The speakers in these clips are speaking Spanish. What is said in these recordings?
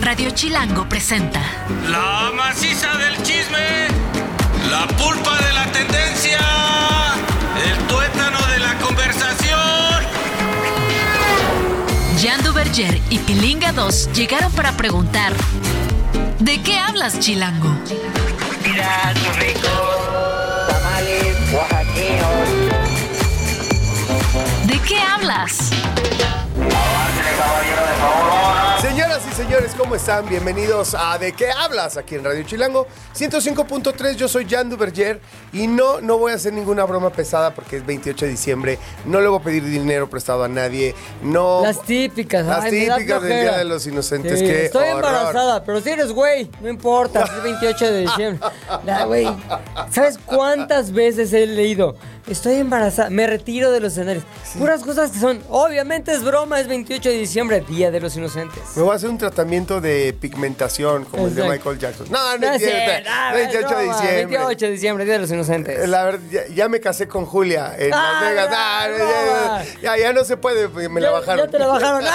Radio Chilango presenta. La maciza del chisme, la pulpa de la tendencia, el tuétano de la conversación. Jan Duverger y Pilinga 2 llegaron para preguntar: ¿De qué hablas, Chilango? Mira tus ricos tamales oaxaqueños. ¿De qué hablas? Señores, ¿cómo están? Bienvenidos a ¿De qué hablas? Aquí en Radio Chilango 105.3, yo soy Jan Duverger y no, no voy a hacer ninguna broma pesada porque es 28 de diciembre, no le voy a pedir dinero prestado a nadie, no... Las típicas, Las ay, típicas del. Día de los Inocentes, Sí, qué Estoy horror. embarazada, pero si eres güey, no importa, es 28 de diciembre. Ya, güey. ¿Sabes cuántas veces he leído? Estoy embarazada, me retiro de los escenarios. Puras cosas que son, obviamente es broma, es 28 de diciembre, Día de los Inocentes. Me voy a hacer un tratamiento de pigmentación como el de Exacto. Michael Jackson. No, no, No es sé, cierto. nada, 28 de diciembre. 28 de diciembre, Día de los Inocentes. La verdad, ya, ya me casé con Julia en Ah, Las Vegas. Ah, ya, ya, no se puede, me la bajaron. Ya te la bajaron.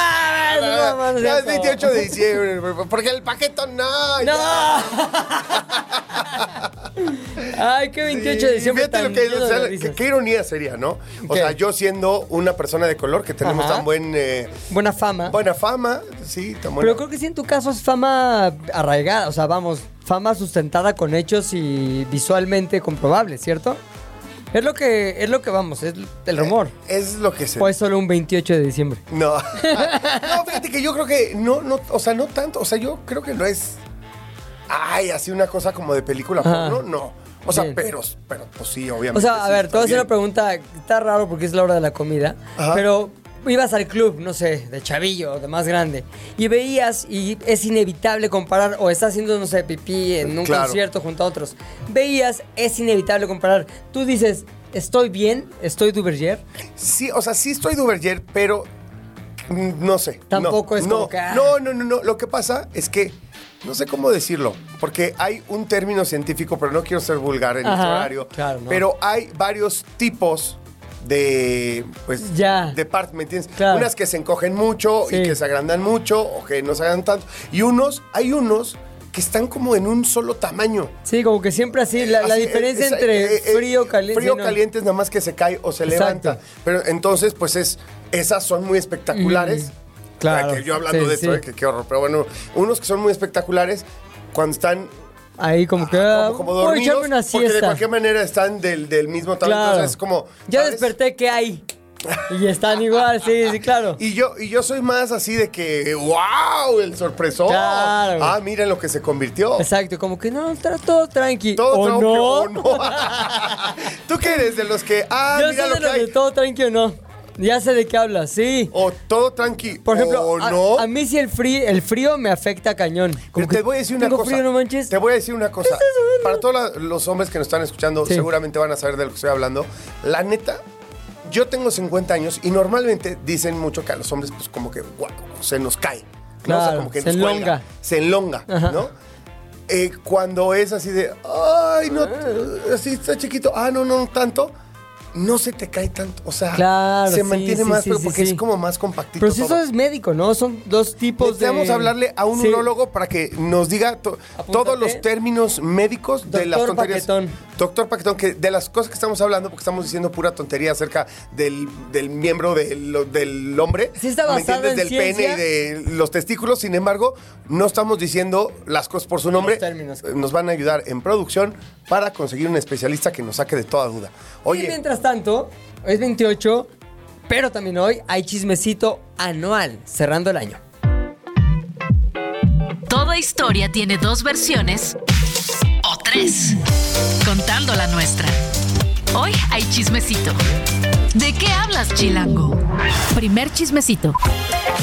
No es Ya es cierto. 28 de diciembre, porque el paquete no. ¡No! Ay, qué 28 de diciembre Fíjate tan lo que o sea, qué, ironía sería, ¿no? O ¿Qué? sea, yo siendo una persona de color que tenemos Ajá. tan buen, eh, Buena fama. buena fama, sí, tan buena. Pero creo que sí en tu caso es fama arraigada, o sea, vamos, fama sustentada con hechos y visualmente comprobable, ¿cierto? Es lo que, es lo que vamos, es el rumor. es lo que se. Es solo un 28 de diciembre. No. no, fíjate que yo creo que no, no, o sea, no tanto. O sea, yo creo que no es. Ay, así una cosa como de película Ajá. porno, no. O sea, Bien. pero, pero pues sí, obviamente. O sea, a sí, ver, te voy a hacer una pregunta, está raro porque es la hora de la comida, Ajá. pero ibas al club, no sé, de chavillo, de más grande, y veías, y es inevitable comparar, o estás haciendo, no sé, pipí en un Claro. concierto junto a otros, veías, es inevitable comparar. Tú dices, estoy bien, estoy Duverger, Sí, o sea, sí estoy Duverger, pero mm, no sé. Tampoco no, es no, como que. No, no, no, no. Lo que pasa es que no sé cómo decirlo, porque hay un término científico, pero no quiero ser vulgar en este Ajá, horario. claro, no. Pero hay varios tipos de pues Ya. de partes, ¿me entiendes? Claro. Unas que se encogen mucho Sí. y que se agrandan mucho o que no se agrandan tanto y unos hay unos que están como en un solo tamaño. Sí, como que siempre así, la, la diferencia es- entre eh, eh, frío, caliente. Frío no. caliente es nada más que se cae o se Exacto. levanta. Pero entonces, pues es, esas son muy espectaculares. Mm, claro, que yo hablando sí, de esto, sí. eh, que qué horror. Pero bueno, unos que son muy espectaculares cuando están Ahí como que, ah, ah, como, como voy a dormidos, echarme una porque de siesta. cualquier manera están del, del mismo tamaño. Claro. Entonces es como. Ya desperté, ¿qué hay? Y están igual, sí, sí, claro. Y yo, y yo soy más así de que, wow, el sorpresón. Claro. Ah, mira en lo que se convirtió. Exacto, como que no, está todo tranqui. Todo ¿O tranqui, no? o no. ¿Tú qué eres? De los que, ah, Yo mira soy lo de que los de hay. todo tranqui o no. Ya sé de qué hablas, sí. O todo tranqui. Por ejemplo, o a, no. a mí sí el frío, el frío me afecta cañón. Como Pero que te voy a decir una tengo cosa. frío, no manches. Te voy a decir una cosa. hablando? Para todos la- los hombres que nos están escuchando, Sí. seguramente van a saber de lo que estoy hablando. La neta, yo tengo 50 años y normalmente dicen mucho que a los hombres, pues como que guau, se nos cae. ¿no? O sea, Claro, como que se cuelga, enlonga. Se enlonga, Ajá. ¿no? Eh, cuando es así de, ay, no, Ah. así está chiquito, ah, no, no tanto, no se te cae tanto. O sea, Claro, se mantiene sí, más, sí, pero sí, porque es como más compactito. Pero si todo. eso es médico, ¿no? Son dos tipos Necesitamos de... hablarle a un Sí. urólogo para que nos diga to- Apúntate. todos los términos médicos de las tonterías. Paquetón. Doctor Paquetón, que de las cosas que estamos hablando, porque estamos diciendo pura tontería acerca del, del miembro del, del hombre. Sí está ¿me entiendes? en Del ciencia. pene y de los testículos. Sin embargo, no estamos diciendo las cosas por su nombre. términos. Nos van a ayudar en producción para conseguir un especialista que nos saque de toda duda. Y Oye, mientras tanto, hoy es 28, pero también hoy hay chismecito anual, cerrando el año. Toda historia tiene dos versiones o tres, contando la nuestra. Hoy hay chismecito. ¿De qué hablas, Chilango? Primer chismecito.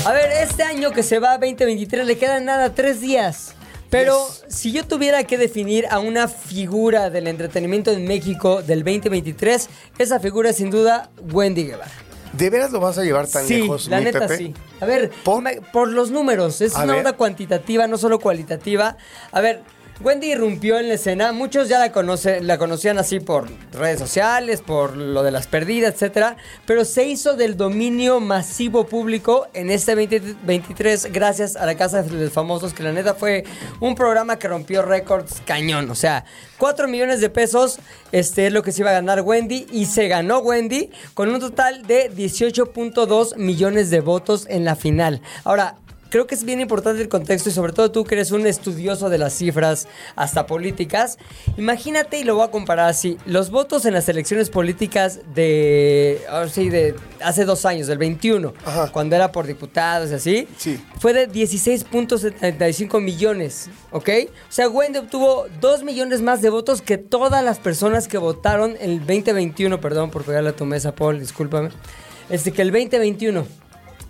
A ver, este año que se va 2023 le quedan nada tres días. Pero si yo tuviera que definir a una figura del entretenimiento en México del 2023, esa figura es sin duda Wendy Guevara. ¿de veras lo vas a llevar tan sí, lejos, la mi neta Pepe? sí. A ver, ¿Por? los números, es A una ver. onda cuantitativa, no solo cualitativa. A ver, Wendy irrumpió en la escena. Muchos ya la, conoce, la conocían así por redes sociales, por lo de las perdidas, etcétera. Pero se hizo del dominio masivo público en este 2023 gracias a la Casa de los Famosos, que la neta fue un programa que rompió récords cañón. O sea, 4 millones de pesos este, es lo que se iba a ganar Wendy y se ganó Wendy con un total de 18.2 millones de votos en la final. Ahora, creo que es bien importante el contexto y sobre todo tú que eres un estudioso de las cifras hasta políticas. Imagínate y lo voy a comparar así. Los votos en las elecciones políticas de, ahora sí, de hace dos años, del 21, Ajá. cuando era por diputados y así, Sí. fue de 16.75 millones, ¿ok? O sea, Wendy obtuvo 2 millones más de votos que todas las personas que votaron el 2021, perdón por pegarle a tu mesa, Paul, discúlpame. Este, que el 2021.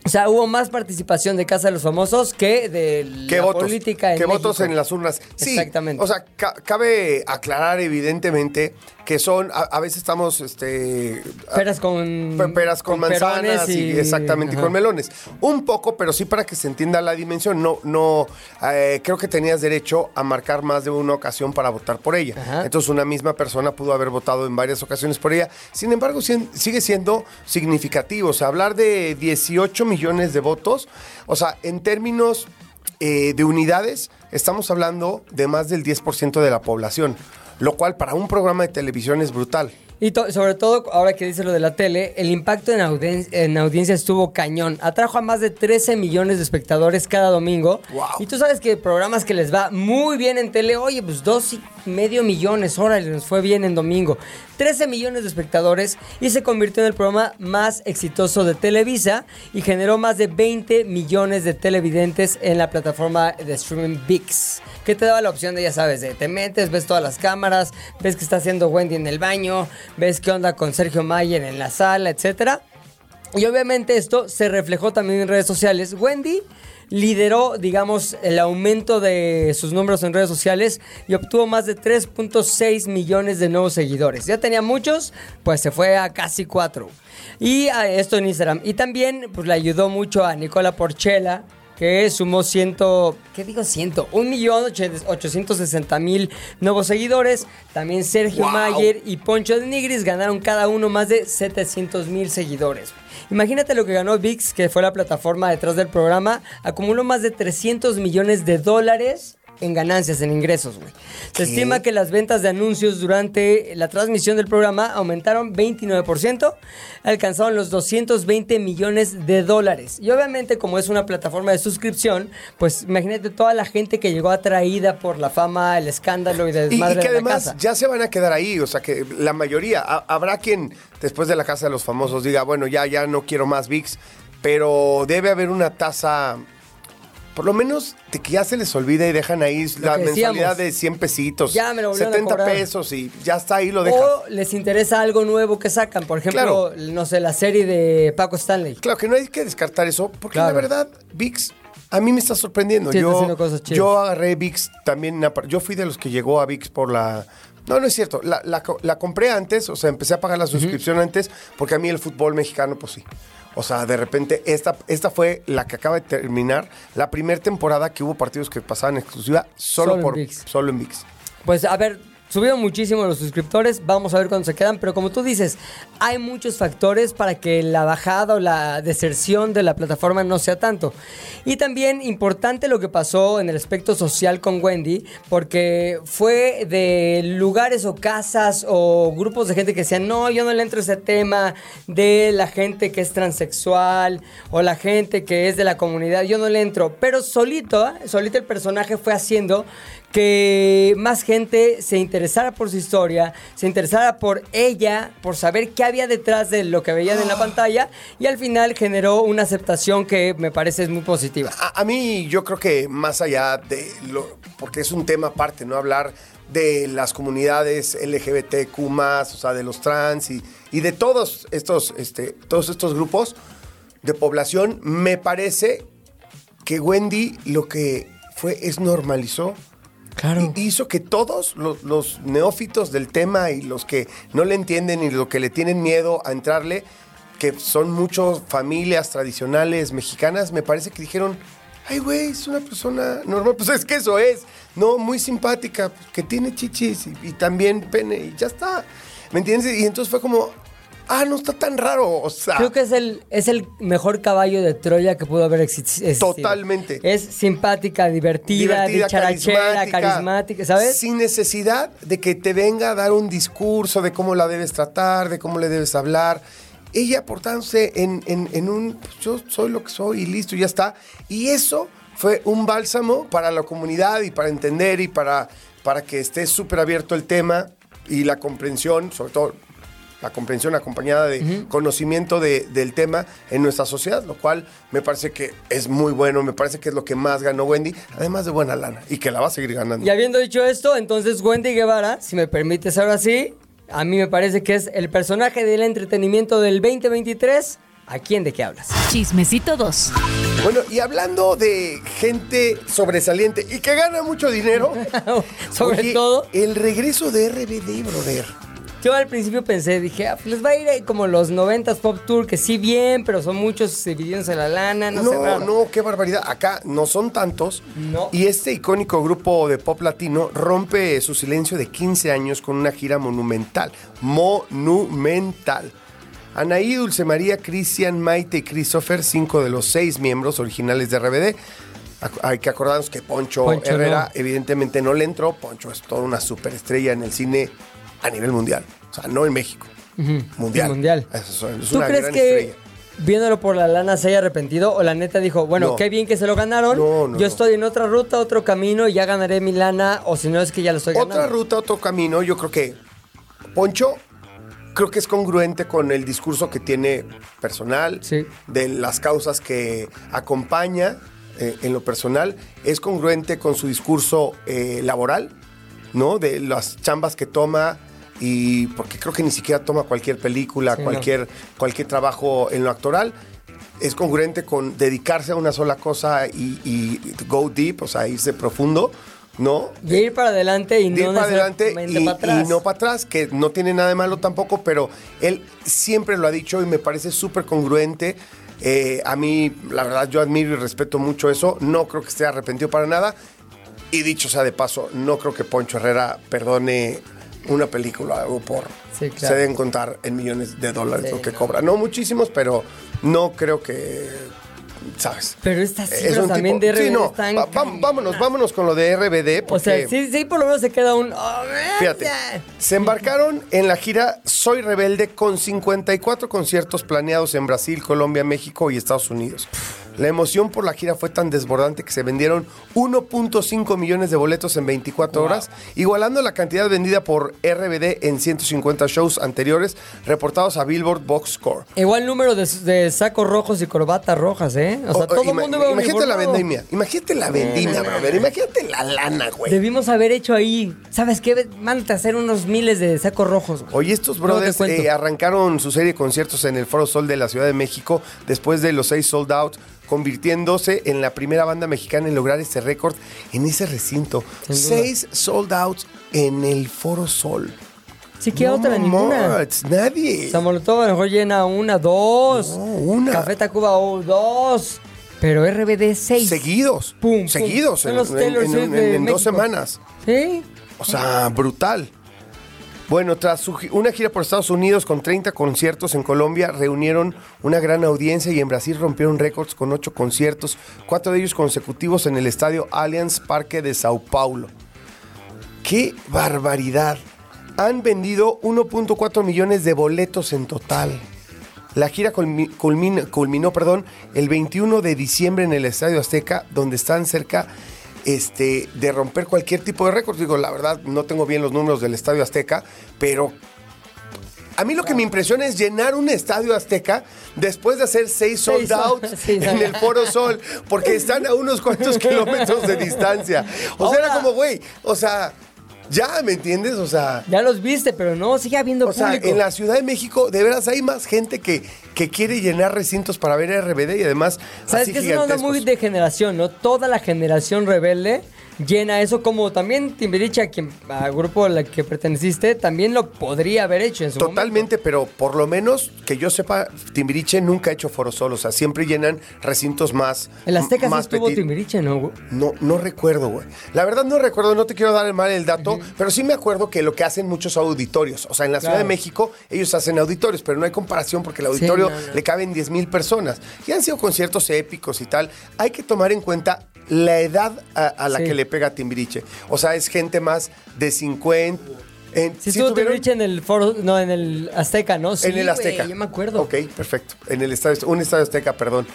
O sea, hubo más participación de Casa de los Famosos que de ¿Qué la votos? política en ¿Qué votos en las urnas? Sí, Exactamente. O sea, ca- cabe aclarar evidentemente que son, a, a veces estamos, este... Peras con... pe- peras con, manzanas y, exactamente y con melones. Un poco, pero sí para que se entienda la dimensión. No, no, eh, creo que tenías derecho a marcar más de una ocasión para votar por ella. Ajá. Entonces una misma persona pudo haber votado en varias ocasiones por ella. Sin embargo, sigue siendo significativo. O sea, hablar de 18 millones de votos, o sea, en términos eh, de unidades, estamos hablando de más del 10% de la población. Lo cual para un programa de televisión es brutal. Y to- sobre todo, ahora que dice lo de la tele, el impacto en, audien- en audiencia estuvo cañón. Atrajo a más de 13 millones de espectadores cada domingo. Wow. Y tú sabes que programas que les va muy bien en tele, oye, pues dos y medio millones, órale, nos fue bien en domingo. 13 millones de espectadores y se convirtió en el programa más exitoso de Televisa y generó más de 20 millones de televidentes en la plataforma de streaming VIX. Que te daba la opción de, ya sabes, de te metes, ves todas las cámaras, ves que está haciendo Wendy en el baño, ves qué onda con Sergio Mayer en la sala, etcétera. Y obviamente esto se reflejó también en redes sociales. Wendy lideró, digamos, el aumento de sus números en redes sociales y obtuvo más de 3.6 millones de nuevos seguidores. Ya tenía muchos, pues se fue a casi 4. Y esto en Instagram. Y también pues le ayudó mucho a Nicola Porchela, que sumó ciento, ¿qué digo ciento? Un millón ochocientos sesenta mil nuevos seguidores. También Sergio Wow. Mayer y Poncho de Nigris ganaron cada uno más de 700 mil seguidores. Imagínate lo que ganó VIX, que fue la plataforma detrás del programa, acumuló más de 300 millones de dólares en ganancias, en ingresos, güey. Se estima que las ventas de anuncios durante la transmisión del programa aumentaron 29%, alcanzaron los 220 millones de dólares. Y obviamente, como es una plataforma de suscripción, pues imagínate toda la gente que llegó atraída por la fama, el escándalo y de Y, y desmadre que de la además casa. ya se van a quedar ahí, o sea que la mayoría, ha- habrá quien después de la casa de los famosos diga, bueno, ya, ya no quiero más VIX, pero debe haber una tasa, por lo menos de que ya se les olvide y dejan ahí la mensualidad de 100 pesitos, Ya me lo volvieron a 70 cobrar. pesos y ya está ahí, lo dejan. O les interesa algo nuevo que sacan, por ejemplo, no sé, la serie de Paco Stanley. Claro que no hay que descartar eso, porque Claro. la verdad, VIX a mí me está sorprendiendo. Sí, está yo, haciendo cosas yo agarré VIX también. a Yo fui de los que llegó a VIX por la. No, no es cierto. La, la co- la compré antes, o sea, empecé a pagar la suscripción antes, porque a mí el fútbol mexicano, pues sí. O sea, de repente, esta, esta fue la que acaba de terminar, la primera temporada que hubo partidos que pasaban exclusiva solo, Solo en por ViX. solo en VIX. Pues a ver, subieron muchísimo los suscriptores, vamos a ver cuándo se quedan, pero como tú dices, hay muchos factores para que la bajada o la deserción de la plataforma no sea tanto. Y también importante lo que pasó en el aspecto social con Wendy, porque fue de lugares o casas o grupos de gente que decían, no, yo no le entro a ese tema de la gente que es transexual o la gente que es de la comunidad, yo no le entro, pero solito, solito el personaje fue haciendo que más gente se interesara por su historia, se interesara por ella, por saber qué había detrás de lo que veían en la pantalla y al final generó una aceptación que me parece es muy positiva. A, a mí yo creo que más allá de lo, porque es un tema aparte, ¿no? Hablar de las comunidades LGBTQ+, o sea, de los trans y, y de todos estos, este, todos estos grupos de población, me parece que Wendy lo que fue es normalizó Y hizo que todos los, neófitos del tema y los que no le entienden y los que le tienen miedo a entrarle, que son muchas familias tradicionales mexicanas, me parece que dijeron, ay, güey, es una persona normal. Pues es que eso es, ¿no? Muy simpática, que tiene chichis y también pene y ya está. ¿Me entiendes? Y entonces fue como, ah, no está tan raro. O sea, Creo que es el, es el mejor caballo de Troya que pudo haber exi- existido. Totalmente. Es simpática, divertida, dicharachera, carismática, ¿sabes? Sin necesidad de que te venga a dar un discurso de cómo la debes tratar, de cómo le debes hablar. Ella portándose en, en- en un, pues, yo soy lo que soy y listo, ya está. Y eso fue un bálsamo para la comunidad y para entender y para, para que esté súper abierto el tema y la comprensión, sobre todo la comprensión acompañada de conocimiento de- del tema en nuestra sociedad, lo cual me parece que es muy bueno, me parece que es lo que más ganó Wendy, además de buena lana, y que la va a seguir ganando. Y habiendo dicho esto, entonces Wendy Guevara, si me permites ahora sí, a mí me parece que es el personaje del entretenimiento del 2023. ¿A quién de qué hablas? Chismecito 2. Bueno, y hablando de gente sobresaliente y que gana mucho dinero, Sobre oye, todo, el regreso de RBD, brother. Yo al principio pensé, dije, ah, pues les va a ir ahí como los 90s Pop Tour, que sí bien, pero son muchos dividiéndose la lana, no, sé. No, raro. no, qué barbaridad. Acá no son tantos. No. Y este icónico grupo de pop latino rompe su silencio de 15 años con una gira monumental. Monumental. Anaí, Dulce María, Cristian, Maite y Christopher, cinco de los seis miembros originales de RBD. Hay que acordarnos que Poncho, Poncho Herrera no. evidentemente no le entró. Poncho es toda una superestrella en el cine a nivel mundial. O sea, no en México. Mundial. Sí, mundial. Eso es, es ¿Tú una crees gran que estrella. viéndolo por la lana se haya arrepentido o la neta dijo, bueno, No. qué bien que se lo ganaron, No, no, yo no. estoy en otra ruta, otro camino y ya ganaré mi lana o si no es que ya lo estoy ganando? Otra ruta, otro camino, yo creo que Poncho creo que es congruente con el discurso que tiene personal, Sí. de las causas que acompaña eh, en lo personal, es congruente con su discurso eh, laboral, ¿no? De las chambas que toma y porque creo que ni siquiera toma cualquier película, Sí, no. cualquier, cualquier trabajo en lo actoral. Es congruente con dedicarse a una sola cosa y, y go deep, o sea, irse profundo, ¿no? De ir para adelante y de ir no para adelante y, para atrás. y no para atrás, que no tiene nada de malo tampoco, pero él siempre lo ha dicho y me parece súper congruente. Eh, a mí, la verdad, yo admiro y respeto mucho eso. No creo que esté arrepentido para nada. Y dicho sea de paso, no creo que Poncho Herrera perdone una película o por... Sí, claro. Se deben contar en millones de dólares Sí, lo que no. cobra. No muchísimos, pero no creo que... ¿Sabes? Pero estas Es un también tipo- de RBD sí, no, están va- va- cañonas. vámonos, vámonos con lo de RBD. O sea, sí, sí, por lo menos se queda un... oh, Fíjate, se embarcaron en la gira Soy Rebelde con 54 conciertos planeados en Brasil, Colombia, México y Estados Unidos. La emoción por la gira fue tan desbordante que se vendieron 1.5 millones de boletos en 24 horas, igualando la cantidad vendida por RBD en 150 shows anteriores reportados a Billboard Box Score. Igual número de, de sacos rojos y corbatas rojas, ¿eh? O sea, todo el mundo iba Imagínate la vendimia, imagínate la vendimia, brother, imagínate la lana, güey. Debimos haber hecho ahí, ¿sabes qué? Mándate a hacer unos miles de sacos rojos. güey. Oye, estos brothers eh, arrancaron su serie de conciertos en el Foro Sol de la Ciudad de México después de los seis sold out, convirtiéndose en la primera banda mexicana en lograr este récord en ese recinto. Seis sold outs en el Foro Sol. Sí, que No, otra, ninguna. mamots, Nadie. Samolotov a lo mejor llena una, dos. No, una. Café Tacuba, oh, dos. Pero RBD, seis. Seguidos. Pum, seguidos. En, en- en- en- dos semanas. Sí. O sea, brutal. Bueno, tras una gira por Estados Unidos con 30 conciertos en Colombia, reunieron una gran audiencia y en Brasil rompieron récords con 8 conciertos, cuatro de ellos consecutivos en el estadio Allianz Parque de Sao Paulo. ¡Qué barbaridad! Han vendido 1.4 millones de boletos en total. La gira culminó perdón, el 21 de diciembre en el Estadio Azteca, donde están cerca este, de romper cualquier tipo de récord. Digo, la verdad, no tengo bien los números del Estadio Azteca, pero a mí lo que me impresiona es llenar un Estadio Azteca después de hacer seis sold outs sí, en el Foro Sol, porque están a unos cuantos kilómetros de distancia. O sea, era como, güey, o sea, Ya, ¿me entiendes? O sea, Ya los viste, pero no, sigue habiendo o sea, público. en la Ciudad de México, de veras, hay más gente que, que quiere llenar recintos para ver RBD y además. ¿Sabes que es una onda muy de generación, no? Toda la generación rebelde llena eso, como también Timbiriche, a quien, al grupo al que perteneciste, también lo podría haber hecho en su momento. Totalmente, pero por lo menos que yo sepa, Timbiriche nunca ha hecho foro solo. O sea, siempre llenan recintos más. El Azteca sí estuvo petit. Timbiriche, ¿no? No, no recuerdo, güey. La verdad no recuerdo, no te quiero dar el mal el dato, pero sí me acuerdo que lo que hacen muchos auditorios. O sea, en la Ciudad Claro. de México ellos hacen auditorios, pero no hay comparación porque el auditorio no, no. le caben 10 mil personas. Y han sido conciertos épicos y tal. Hay que tomar en cuenta la edad a, a la Sí. que le pega Timbiriche. O sea, es gente más de 50. En, Sí, ¿sí estuvo tuvieron? Timbiriche en el foro, no, en el Azteca, ¿no? Sí, en el Azteca. yo me acuerdo. Ok, perfecto. En el estadio, un estadio Azteca, perdón.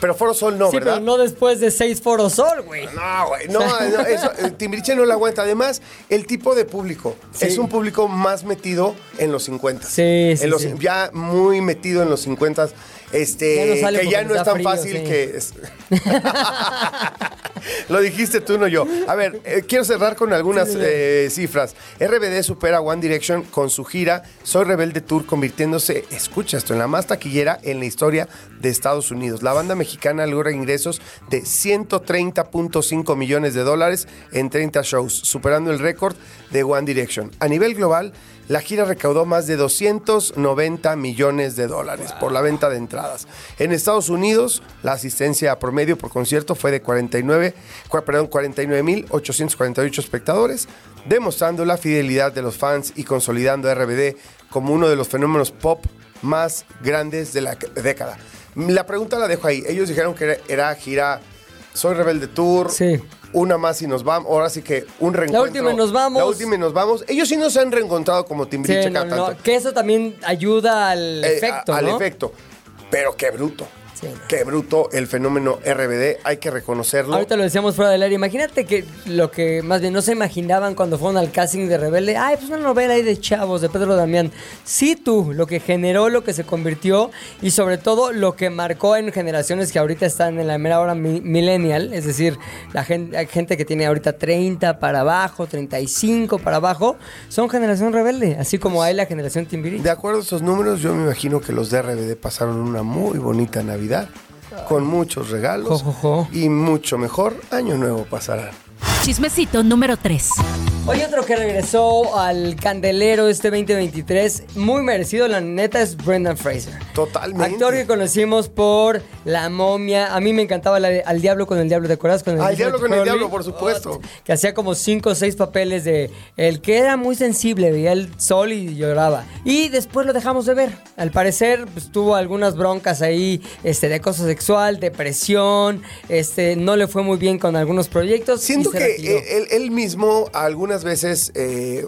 Pero Foro Sol no, sí, ¿verdad? pero no después de seis foros sol, güey. No, güey, no, no, eso, eh, Timbiriche no lo aguanta. Además, el tipo de público Sí. es un público más metido en los 50. Sí, sí, En los- sí. Ya muy metido en los 50. Este, Ya no que ya no es tan frío, fácil que. es- Lo dijiste tú, no yo. A ver, eh, quiero cerrar con algunas eh, cifras. RBD supera One Direction con su gira Soy Rebelde Tour, convirtiéndose, escucha esto, en la más taquillera en la historia de Estados Unidos. La banda mexicana logra ingresos de 130.5 millones de dólares en 30 shows, superando el récord de One Direction. A nivel global, la gira recaudó más de 290 millones de dólares por la venta de entradas. En Estados Unidos, la asistencia promedio por concierto fue de 49, cua- perdón, 49.848 espectadores, demostrando la fidelidad de los fans y consolidando a RBD como uno de los fenómenos pop más grandes de la década. La pregunta la dejo ahí. Ellos dijeron que era, gira Soy Rebelde Tour. Sí. Una más y nos vamos. Ahora sí que un reencuentro. última y nos vamos. La última y nos vamos. Ellos sí no se han reencontrado como Sí, Timbiriche no, cada no, tanto. que eso también ayuda al Eh, efecto, a- Al ¿no? efecto. Pero qué bruto. Sí. Qué bruto el fenómeno RBD. Hay que reconocerlo. Ahorita lo decíamos fuera del aire. Imagínate que lo que más bien no se imaginaban cuando fueron al casting de Rebelde. Ay, pues una novela ahí de chavos, de Pedro Damián. Sí, tú, lo que generó, lo que se convirtió y sobre todo lo que marcó en generaciones que ahorita están en la mera hora mi- millennial. Es decir, la gente, hay gente que tiene ahorita 30 para abajo, 35 para abajo. Son generación rebelde, así como hay la generación Timbiriche. De acuerdo a esos números, yo me imagino que los de RBD pasaron una muy bonita Navidad. Con muchos regalos. Jo, jo, jo. Y mucho mejor Año Nuevo pasarán. Chismecito número 3. Hoy otro que regresó al candelero este 2023, muy merecido, la neta, es Brendan Fraser. Totalmente. Actor que conocimos por La Momia. A mí me encantaba la de Al Diablo con el Diablo, ¿te acuerdas? Con el Al Diablo con el. Diablo, por supuesto. Oh, que hacía como cinco o seis papeles de el que era muy sensible, veía el sol y lloraba. Y después lo dejamos de ver. Al parecer, pues, tuvo algunas broncas ahí este, de acoso sexual, depresión, este, no le fue muy bien con algunos proyectos. Siento que él, él mismo algunas veces eh,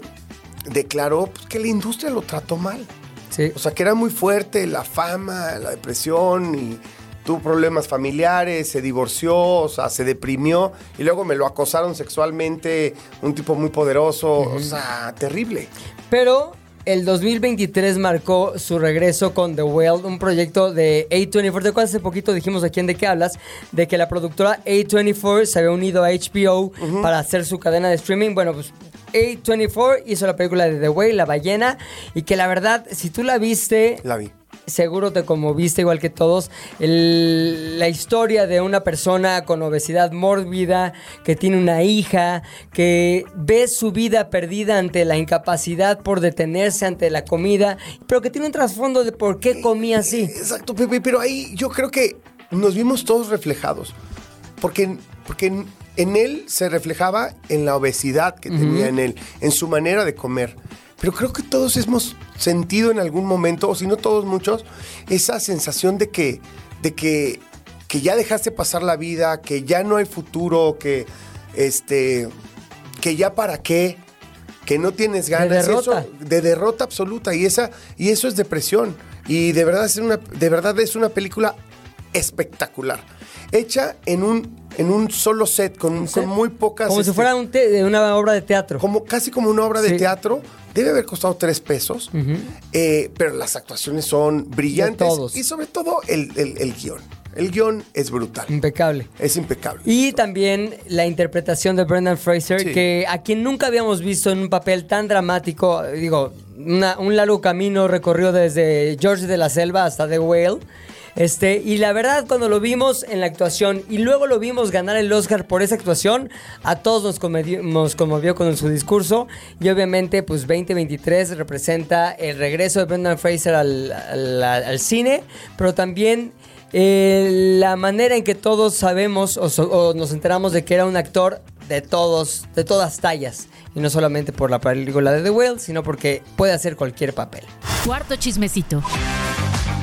declaró pues, que la industria lo trató mal. Sí. O sea, que era muy fuerte la fama, la depresión y tuvo problemas familiares, se divorció, o sea, se deprimió y luego me lo acosaron sexualmente, un tipo muy poderoso, o sea, terrible. Pero el 2023 marcó su regreso con The Whale, un proyecto de A24. ¿Te acuerdas? Hace poquito dijimos aquí en De qué hablas, de que la productora A24 se había unido a HBO para hacer su cadena de streaming. Bueno, pues A24 hizo la película de The Whale, La ballena, y que la verdad, si tú la viste, La vi. Seguro te conmoviste igual que todos. El- la historia de una persona con obesidad mórbida, que tiene una hija, que ve su vida perdida ante la incapacidad por detenerse ante la comida, pero que tiene un trasfondo de por qué comía así. Exacto, Pepe, pero ahí yo creo que nos vimos todos reflejados. Porque, porque en, en él se reflejaba en la obesidad que tenía en él, en su manera de comer. Pero creo que todos hemos sentido en algún momento, o si no todos muchos, esa sensación de que, de que, que ya dejaste pasar la vida, que ya no hay futuro, que este que ya para qué, que no tienes ganas. y derrota. eso- de derrota absoluta. Y esa, y eso es depresión. Y de verdad es una, de verdad es una película espectacular. Hecha en un, en un solo set, con, con muy pocas. Como si este, fuera un te- una obra de teatro. como casi como una obra de teatro. Debe haber costado tres pesos, eh, pero las actuaciones son brillantes y sobre todo el, el- el guion. El guion es brutal. Impecable. Es impecable. Y también la interpretación de Brendan Fraser, Sí. que a quien nunca habíamos visto en un papel tan dramático, digo, una- un largo camino recorrió desde George de la Selva hasta The Whale. Este, y la verdad, cuando lo vimos en la actuación y luego lo vimos ganar el Oscar por esa actuación, a todos nos conmovió, nos conmovió con su discurso. Y obviamente, pues 2023 representa el regreso de Brendan Fraser al, al- al cine, pero también eh, la manera en que todos sabemos o, so- o nos enteramos de que era un actor de todos, de todas tallas. Y no solamente por la película de The Whale, sino porque puede hacer cualquier papel. Cuarto chismecito.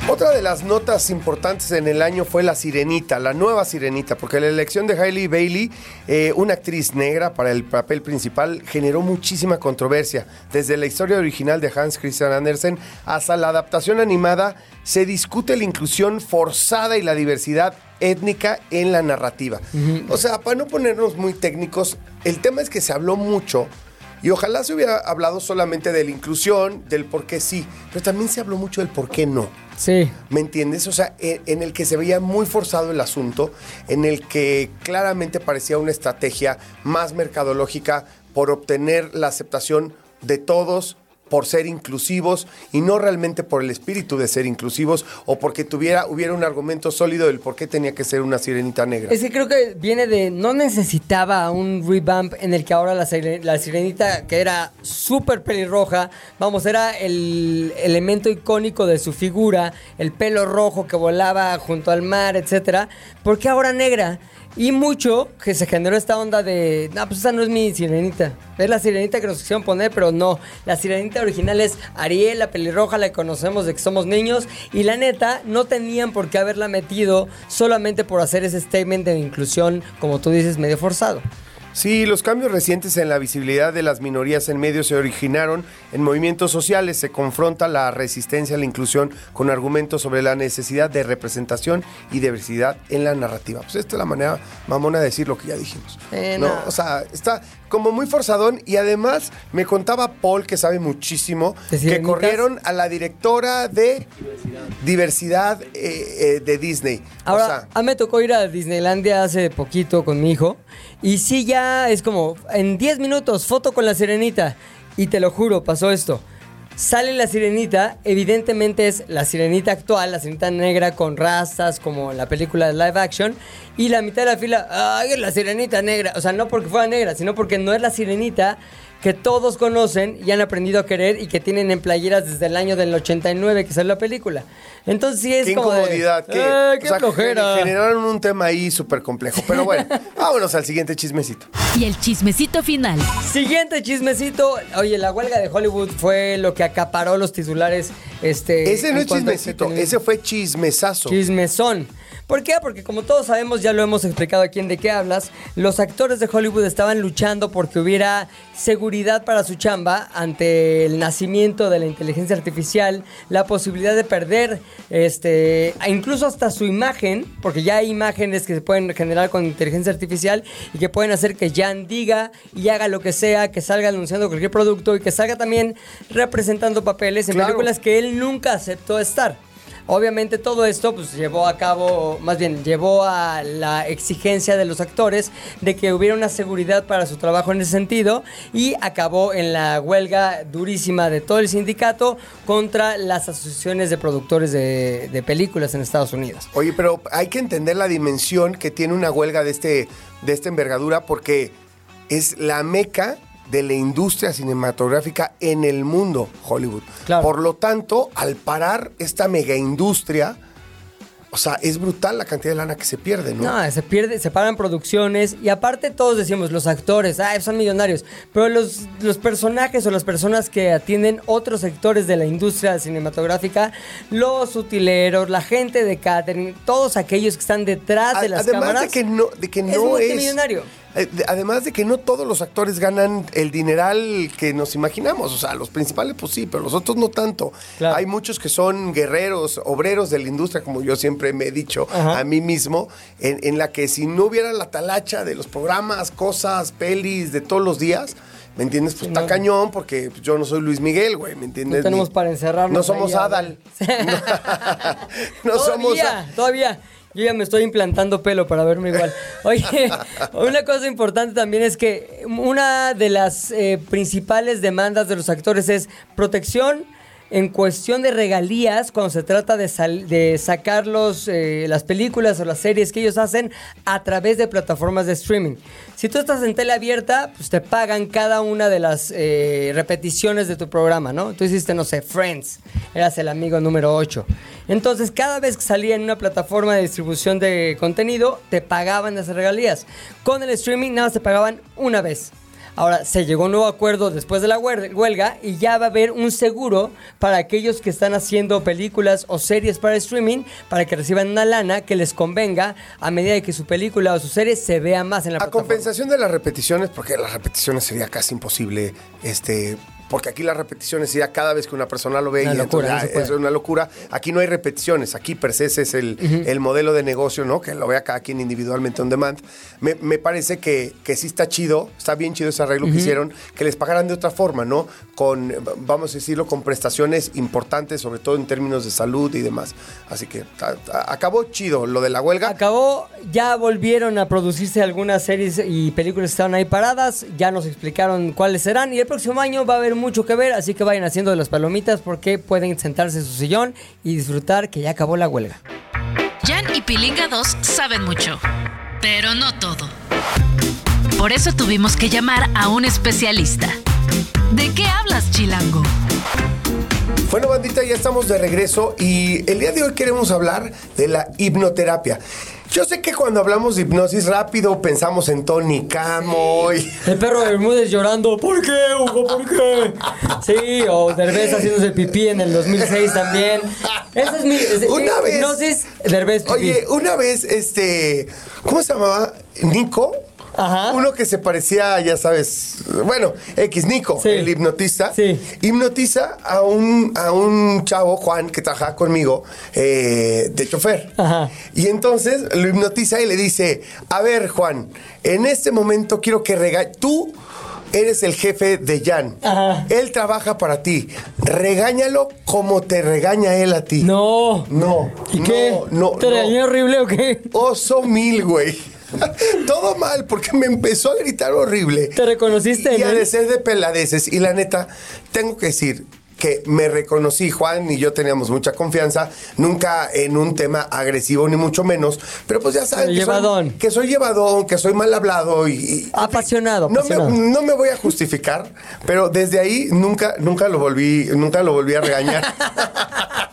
Otra de las notas importantes en el año fue la Sirenita, la nueva Sirenita, porque la elección de Hailey Bailey, eh, una actriz negra para el papel principal, generó muchísima controversia. Desde la historia original de Hans Christian Andersen hasta la adaptación animada, se discute la inclusión forzada y la diversidad étnica en la narrativa. O sea, para no ponernos muy técnicos, el tema es que se habló mucho y ojalá se hubiera hablado solamente de la inclusión, del por qué sí, pero también se habló mucho del por qué no. Sí. ¿Me entiendes? O sea, en, en el que se veía muy forzado el asunto, en el que claramente parecía una estrategia más mercadológica por obtener la aceptación de todos por ser inclusivos y no realmente por el espíritu de ser inclusivos o porque tuviera hubiera un argumento sólido del por qué tenía que ser una sirenita negra. Es que creo que viene de. No necesitaba un revamp en el que ahora la, la sirenita, que era súper pelirroja, vamos, era el elemento icónico de su figura, el pelo rojo que volaba junto al mar, etcétera. ¿Por qué ahora negra? Y mucho que se generó esta onda de, no, pues esa no es mi sirenita. Es la sirenita que nos quisieron poner, pero no. La sirenita original es Ariel, la pelirroja, la que conocemos de que somos niños. Y la neta, no tenían por qué haberla metido solamente por hacer ese statement de inclusión, como tú dices, medio forzado. Sí, los cambios recientes en la visibilidad de las minorías en medios se originaron en movimientos sociales. Se confronta la resistencia a la inclusión con argumentos sobre la necesidad de representación y diversidad en la narrativa. Pues esta es la manera mamona de decir lo que ya dijimos. Eh, no, no. o sea, está como muy forzadón y además me contaba Paul, que sabe muchísimo, ¿De que corrieron a la directora de diversidad, eh, eh, de Disney. Ahora, o sea, a mí me tocó ir a Disneylandia hace poquito con mi hijo. Y sí, ya es como en 10 minutos, foto con la sirenita. Y te lo juro, pasó esto. Sale la sirenita, evidentemente es la sirenita actual, la sirenita negra con rastas, como en la película de live action. Y la mitad de la fila, ¡ay, la sirenita negra! O sea, no porque fuera negra, sino porque no es la sirenita que todos conocen y han aprendido a querer y que tienen en playeras desde el año del 89 que salió la película. Entonces sí es qué como de, incomodidad, qué, "Ay, qué o sea, flojera". generaron un tema ahí súper complejo. Pero bueno, vámonos al siguiente chismecito. Y el chismecito final. Siguiente chismecito. Oye, la huelga de Hollywood fue lo que acaparó los titulares. Este, Ese no es chismecito, ese fue chismesazo. Chismezón. ¿Por qué? Porque como todos sabemos, ya lo hemos explicado aquí en De qué hablas, los actores de Hollywood estaban luchando porque hubiera seguridad para su chamba ante el nacimiento de la inteligencia artificial, la posibilidad de perder, este, incluso hasta su imagen, porque ya hay imágenes que se pueden generar con inteligencia artificial y que pueden hacer que Jan diga y haga lo que sea, que salga anunciando cualquier producto y que salga también representando papeles en Claro. películas que él nunca aceptó estar. Obviamente todo esto pues llevó a cabo, más bien llevó a la exigencia de los actores de que hubiera una seguridad para su trabajo en ese sentido y acabó en la huelga durísima de todo el sindicato contra las asociaciones de productores de, de películas en Estados Unidos. Oye, pero hay que entender la dimensión que tiene una huelga de, este, de esta envergadura porque es la meca de la industria cinematográfica en el mundo, Hollywood. Claro. Por lo tanto, al parar esta mega industria, o sea, es brutal la cantidad de lana que se pierde, ¿no? No, se pierde, se paran producciones y aparte todos decimos, los actores, ah, son millonarios, pero los, los personajes o las personas que atienden otros sectores de la industria cinematográfica, los utileros, la gente de catering, todos aquellos que están detrás de las además cámaras. de que no, de que es no es, multimillonario. De- Además de que no todos los actores ganan el dineral que nos imaginamos. O sea, los principales, pues sí, pero los otros no tanto. Claro. Hay muchos que son guerreros, obreros de la industria, como yo siempre me he dicho Ajá. a mí mismo, en, en la que si no hubiera la talacha de los programas, cosas, pelis de todos los días. ¿Me entiendes? Pues está no. cañón porque yo no soy Luis Miguel, güey, ¿me entiendes? No tenemos Ni- para encerrarnos No somos ahí Adal. no somos... todavía, todavía. Yo ya me estoy implantando pelo para verme igual. Oye, una cosa importante también es que una de las eh, principales demandas de los actores es protección en cuestión de regalías cuando se trata de, sacar los, eh, las películas o las series que ellos hacen a través de plataformas de streaming. Si tú estás en tele abierta, pues te pagan cada una de las eh, repeticiones de tu programa, ¿no? Tú hiciste, no sé, Friends, eras el amigo número 8. Entonces, cada vez que salía en una plataforma de distribución de contenido, te pagaban esas regalías. Con el streaming nada más te pagaban una vez. Ahora, se llegó a un nuevo acuerdo después de la huelga y ya va a haber un seguro para aquellos que están haciendo películas o series para streaming para que reciban una lana que les convenga a medida de que su película o su serie se vea más en la A plataforma. compensación de las repeticiones, porque las repeticiones sería casi imposible, este, porque aquí las repeticiones sería cada vez que una persona lo ve Una y locura, entonces no ya es una locura. Aquí no hay repeticiones, aquí per se ese es el, el modelo de negocio, ¿no? Que lo vea cada quien individualmente on demand. Me, me parece que, que sí está chido, está bien chido ese arreglo que hicieron, que les pagaran de otra forma, ¿no? Con, vamos a decirlo, con prestaciones importantes, sobre todo en términos de salud y demás. Así que a- a- acabó chido lo de la huelga. Acabó, ya volvieron a producirse algunas series y películas que estaban ahí paradas, ya nos explicaron cuáles serán y el próximo año va a haber mucho que ver, así que vayan haciendo de las palomitas porque pueden sentarse en su sillón y disfrutar que ya acabó la huelga. Jan y Pilinga 2 saben mucho, pero no todo. Por eso tuvimos que llamar a un especialista. ¿De qué hablas, Chilango? Bueno, bandita, ya estamos de regreso y el día de hoy queremos hablar de la hipnoterapia. Yo sé que cuando hablamos de hipnosis rápido pensamos en Tony Camo y... El perro de Bermúdez llorando, ¿por qué, Hugo? ¿Por qué? Sí, o Derbez haciéndose pipí en el 2006 también. Esa es mi es- Una vez- hipnosis, Derbez pipí. Oye, una vez, este... ¿Cómo se llamaba? ¿Nico? Ajá. Uno que se parecía, ya sabes, bueno, X Nico, Sí. el hipnotista, Sí. hipnotiza a un, a un chavo, Juan, que trabajaba conmigo, eh, de chofer. Ajá. Y entonces lo hipnotiza y le dice, a ver, Juan, en este momento quiero que rega tú eres el jefe de Jan. Ajá. Él trabaja para ti. Regáñalo como te regaña él a ti. No. No. ¿Y no, qué? No, ¿Te no. regañó horrible o qué? Oso mil, güey. Todo mal, porque me empezó a gritar horrible. ¿Te reconociste Y a él? de peladeces. Y la neta, tengo que decir que me reconocí, Juan y yo teníamos mucha confianza, nunca en un tema agresivo ni mucho menos, pero pues ya saben que soy, llevadón. que soy llevadón, que soy mal hablado y... y- Apasionado, no me, no me voy a justificar, pero desde ahí nunca, nunca lo volví, nunca lo volví a regañar.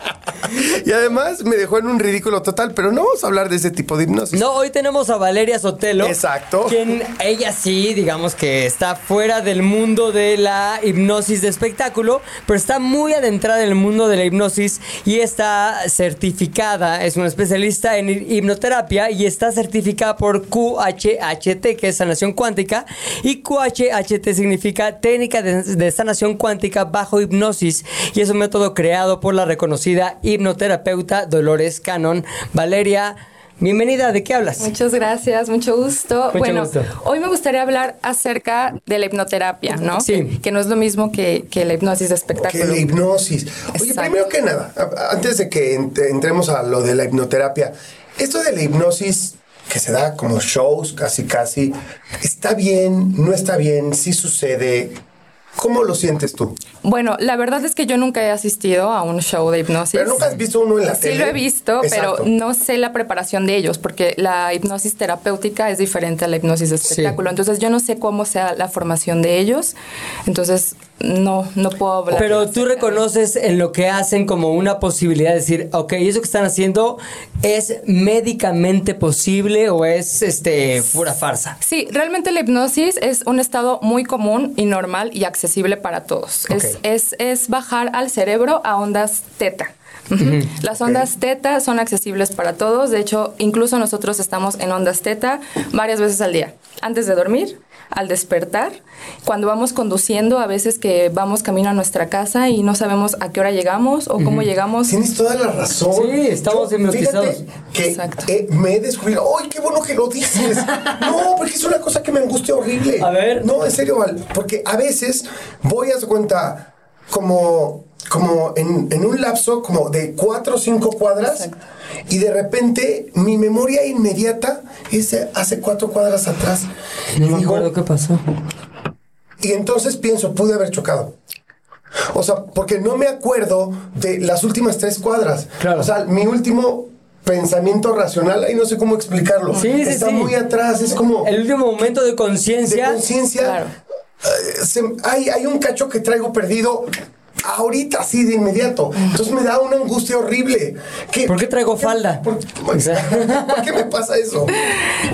y además me dejó en un ridículo total, pero no vamos a hablar de ese tipo de hipnosis. No, hoy tenemos a Valeria Sotelo. Exacto. Quien ella sí, digamos que está fuera del mundo de la hipnosis de espectáculo, pero está muy adentrada en el mundo de la hipnosis y está certificada, es una especialista en hipnoterapia y está certificada por QHHT, que es sanación cuántica, y QHHT significa técnica de, de sanación cuántica bajo hipnosis y es un método creado por la reconocida hipnoterapeuta Dolores Cannon. Valeria, bienvenida, ¿de qué hablas? Muchas gracias, mucho gusto. Mucho bueno, gusto. hoy me gustaría hablar acerca de la hipnoterapia, ¿no? Sí. Que, que no es lo mismo que, que la hipnosis de Que espectáculo. la hipnosis. Oye, primero que nada, antes de que ent- entremos a lo de la hipnoterapia, esto de la hipnosis que se da como shows casi casi, ¿está bien? ¿No está bien? ¿Sí sucede? ¿Cómo lo sientes tú? Bueno, la verdad es que yo nunca he asistido a un show de hipnosis. Pero nunca has visto uno en la Sí tele. lo he visto, Exacto. pero no sé la preparación de ellos, porque la hipnosis terapéutica es diferente a la hipnosis de espectáculo. Entonces yo no sé cómo sea la formación de ellos. Entonces no, no puedo hablar. Pero tú reconoces en lo que hacen como una posibilidad de decir, ok, eso que están haciendo es médicamente posible o es este pura farsa. Sí, realmente la hipnosis es un estado muy común y normal y accesible para todos. Ok. Es, es, es bajar al cerebro a ondas teta. Las ondas teta son accesibles para todos. De hecho, incluso nosotros estamos en ondas teta varias veces al día. Antes de dormir, al despertar, cuando vamos conduciendo, a veces que vamos camino a nuestra casa y no sabemos a qué hora llegamos o cómo llegamos. Tienes toda la razón. Sí, estamos hipnotizados. fíjate Que Exacto. eh, me he descubierto. ¡Ay, qué bueno que lo dices! No, porque es una cosa que me angustia horrible. A ver. No, en serio, Val. Porque a veces voy a su cuenta. como, como en, en un lapso como de cuatro o cinco cuadras y de repente mi memoria inmediata es hace cuatro cuadras atrás. No Y me digo, acuerdo qué pasó. y entonces pienso, pude haber chocado. O sea, porque no me acuerdo de las últimas tres cuadras. Claro. O sea, mi último pensamiento racional, ahí no sé cómo explicarlo. Sí, sí, Está sí. muy atrás, es como El último momento de de conciencia. conciencia. Claro. se- hay, hay un cacho que traigo perdido ahorita, así de inmediato. Entonces me da una angustia horrible. ¿Qué, ¿Por qué traigo falda? ¿Por, por- O sea- ¿por qué me pasa eso?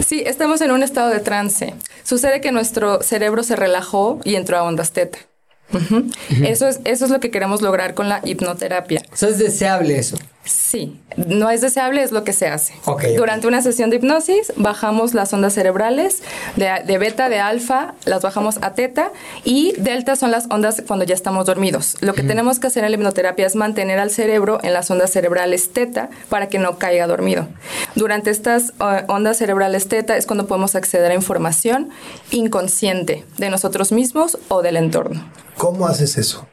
Sí, estamos en un estado de trance. Sucede que nuestro cerebro se relajó y entró a ondas teta. Eso, es, eso es lo que queremos lograr con la hipnoterapia. O sea, es deseable eso. Sí, no es deseable, es lo que se hace. Durante una sesión de hipnosis bajamos las ondas cerebrales de, de beta, de alfa, las bajamos a teta y delta son las ondas cuando ya estamos dormidos. Lo que tenemos que hacer en la hipnoterapia es mantener al cerebro en las ondas cerebrales teta para que no caiga dormido. Durante estas eh, ondas cerebrales teta es cuando podemos acceder a información inconsciente de nosotros mismos o del entorno ¿Cómo haces eso?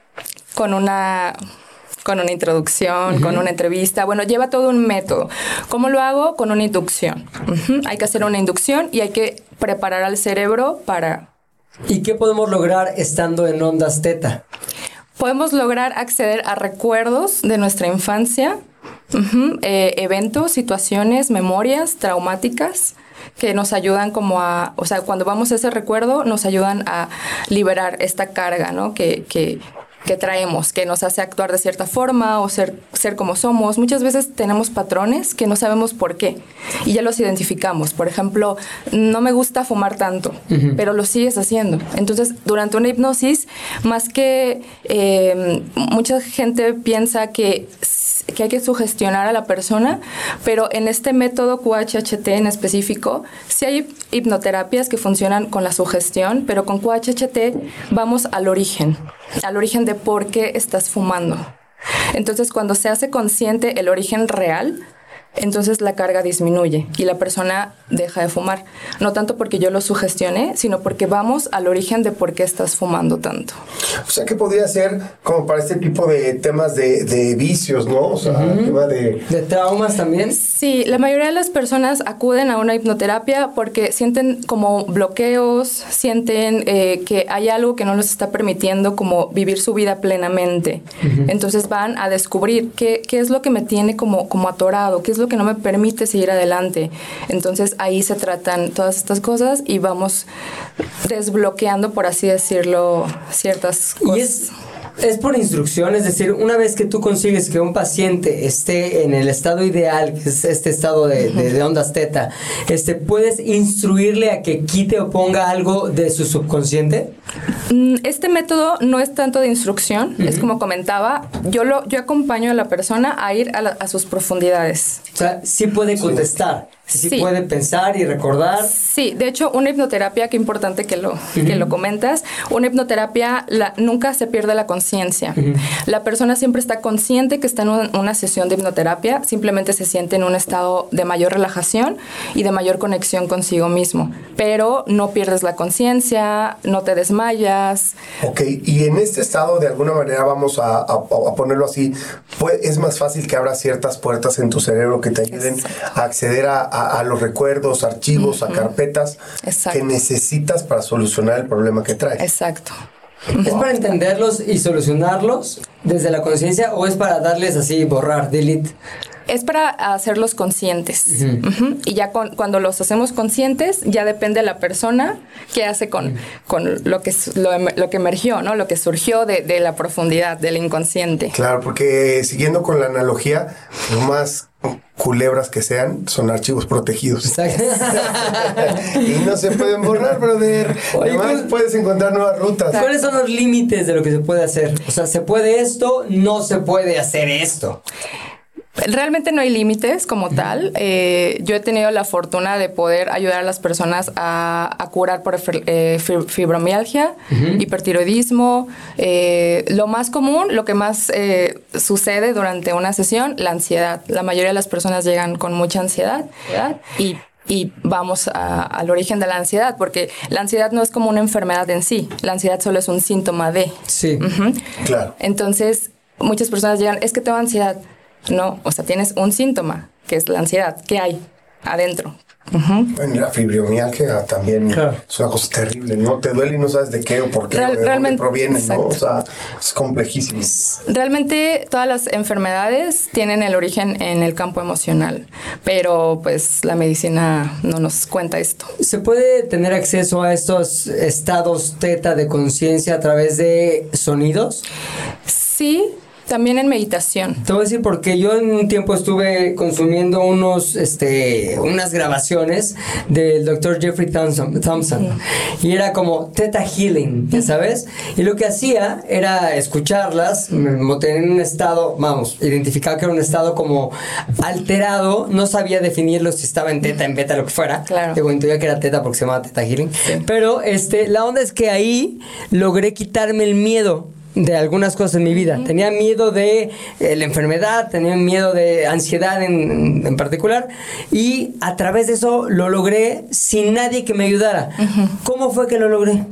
con una con una introducción, con una entrevista. Bueno, lleva todo un método. ¿Cómo lo hago? Con una inducción. Hay que hacer una inducción y hay que preparar al cerebro para... ¿Y qué podemos lograr estando en ondas teta? Podemos lograr acceder a recuerdos de nuestra infancia, eh, eventos, situaciones, memorias traumáticas que nos ayudan como a, o sea, cuando vamos a ese recuerdo nos ayudan a liberar esta carga, ¿no? Que, que, que traemos, que nos hace actuar de cierta forma o ser, ser como somos. Muchas veces tenemos patrones que no sabemos por qué y ya los identificamos. Por ejemplo, no me gusta fumar tanto, pero lo sigues haciendo. Entonces, durante una hipnosis, más que eh, mucha gente piensa que que hay que sugestionar a la persona, pero en este método QHHT en específico, sí hay hipnoterapias que funcionan con la sugestión, pero con QHHT vamos al origen, al origen de por qué estás fumando. Entonces, cuando se hace consciente el origen real, entonces la carga disminuye y la persona deja de fumar. No tanto porque yo lo sugestioné, sino porque vamos al origen de por qué estás fumando tanto. O sea, que podría ser como para este tipo de temas de, de vicios, ¿no? O sea, tema de... ¿De traumas también? Sí, la mayoría de las personas acuden a una hipnoterapia porque sienten como bloqueos, sienten eh, que hay algo que no les está permitiendo como vivir su vida plenamente. Entonces van a descubrir qué, qué es lo que me tiene como, como atorado, qué es lo que no me permite seguir adelante. Entonces ahí se tratan todas estas cosas y vamos desbloqueando, por así decirlo, ciertas cosas. Y es, es por instrucción, es decir, una vez que tú consigues que un paciente esté en el estado ideal, que es este estado de, de- de ondas teta, este, ¿puedes instruirle a que quite o ponga algo de su subconsciente? Mm, Este método no es tanto de instrucción, es como comentaba, yo lo yo acompaño a la persona a ir a, la- a sus profundidades. O sea, sí puede contestar, sí, Sí. puede pensar y recordar. Sí, de hecho, una hipnoterapia, qué importante que lo, que lo comentas, una hipnoterapia la, nunca se pierde la conciencia. La persona siempre está consciente que está en un- una sesión de hipnoterapia, simplemente se siente en un estado de mayor relajación y de mayor conexión consigo mismo, pero no pierdes la conciencia, no te desmayas. Ok, y en este estado, de alguna manera, vamos a, a- a ponerlo así, pues, es más fácil que abra ciertas puertas en tu cerebro que te ayuden a acceder a, a- a los recuerdos, archivos, a carpetas Exacto. que necesitas para solucionar el problema que traes. Exacto. ¿Es para entenderlos y solucionarlos desde la conciencia o es para darles así, borrar, delete? Es para hacerlos conscientes. Y ya con- cuando los hacemos conscientes, ya depende de la persona qué hace con, con lo, que, lo, em- lo que emergió, ¿no? Lo que surgió de, de la profundidad, del inconsciente. Claro, porque siguiendo con la analogía, lo más culebras que sean, son archivos protegidos. Exacto. y no se pueden borrar, brother. Oye, Además, ¿cuál- puedes encontrar nuevas rutas. ¿Cuáles son los límites de lo que se puede hacer? O sea, ¿se puede esto? No se puede hacer esto. Realmente no hay límites como tal. Eh, yo he tenido la fortuna de poder ayudar a las personas a, a curar por eh, fib- fibromialgia, hipertiroidismo. eh, lo más común, lo que más eh, sucede durante una sesión, la ansiedad. La mayoría de las personas llegan con mucha ansiedad ¿verdad? y y vamos a- al origen de la ansiedad, porque la ansiedad no es como una enfermedad en sí, la ansiedad solo es un síntoma de. Sí. Claro. Entonces, muchas personas llegan, es que tengo ansiedad. No, o sea, tienes un síntoma, que es la ansiedad. ¿Qué hay adentro? Bueno, y la fibromialgia también Claro. es una cosa terrible, ¿no? Te duele y no sabes de qué o por qué, Real- o de dónde realmente, proviene, ¿no? O sea, es complejísimo. Realmente todas las enfermedades tienen el origen en el campo emocional, pero pues la medicina no nos cuenta esto. ¿Se puede tener acceso a estos estados teta de conciencia a través de sonidos? Sí, también en meditación. Te voy a decir porque yo en un tiempo estuve consumiendo unos, este, unas grabaciones del doctor Jeffrey Thompson, Thompson. Y era como Theta Healing, ya sabes, y lo que hacía era escucharlas, me tener en un estado, vamos, identificaba que era un estado como alterado, no sabía definirlo si estaba en Theta, en Beta, lo que fuera, Claro. Digo, intuía que era Theta porque se llamaba Theta Healing, pero este, la onda es que ahí logré quitarme el miedo de algunas cosas en mi vida. Tenía miedo de eh, la enfermedad, tenía miedo de ansiedad en, en particular y a través de eso lo logré sin nadie que me ayudara. ¿Cómo fue que lo logré?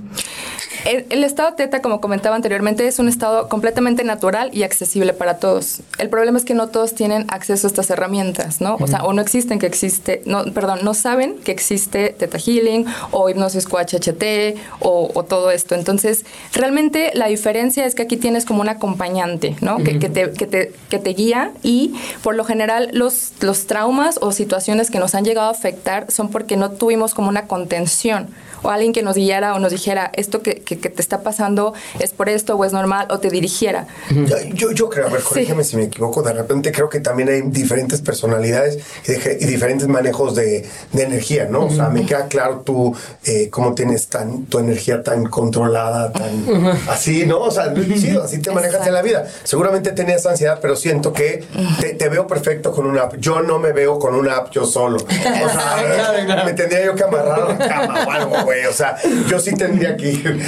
El, el estado teta, como comentaba anteriormente, es un estado completamente natural y accesible para todos. El problema es que no todos tienen acceso a estas herramientas, ¿no? O sea, o no existen que existe, no, perdón, no saben que existe Teta Healing o hipnosis QHHT o, o todo esto. Entonces, realmente la diferencia es que aquí tienes como un acompañante, ¿no? que, que te, que, te, que te guía y por lo general los, los traumas o situaciones que nos han llegado a afectar son porque no tuvimos como una contención o alguien que nos guiara o nos dijera esto que, que- que te está pasando es por esto o es normal o te dirigiera. Yo, yo creo, a ver, corrígeme si me equivoco, de repente creo que también hay diferentes personalidades y, de- y diferentes manejos de, de energía, ¿no? O sea, me queda claro tú eh, cómo tienes tan, tu energía tan controlada, tan así, ¿no? O sea, sí, así te manejas en la vida. Seguramente tenías ansiedad, pero siento que te, te veo perfecto con una app. Yo no me veo con una app yo solo. O sea, me tendría yo que amarrar a la cama o algo, güey. O sea, yo sí tendría que ir.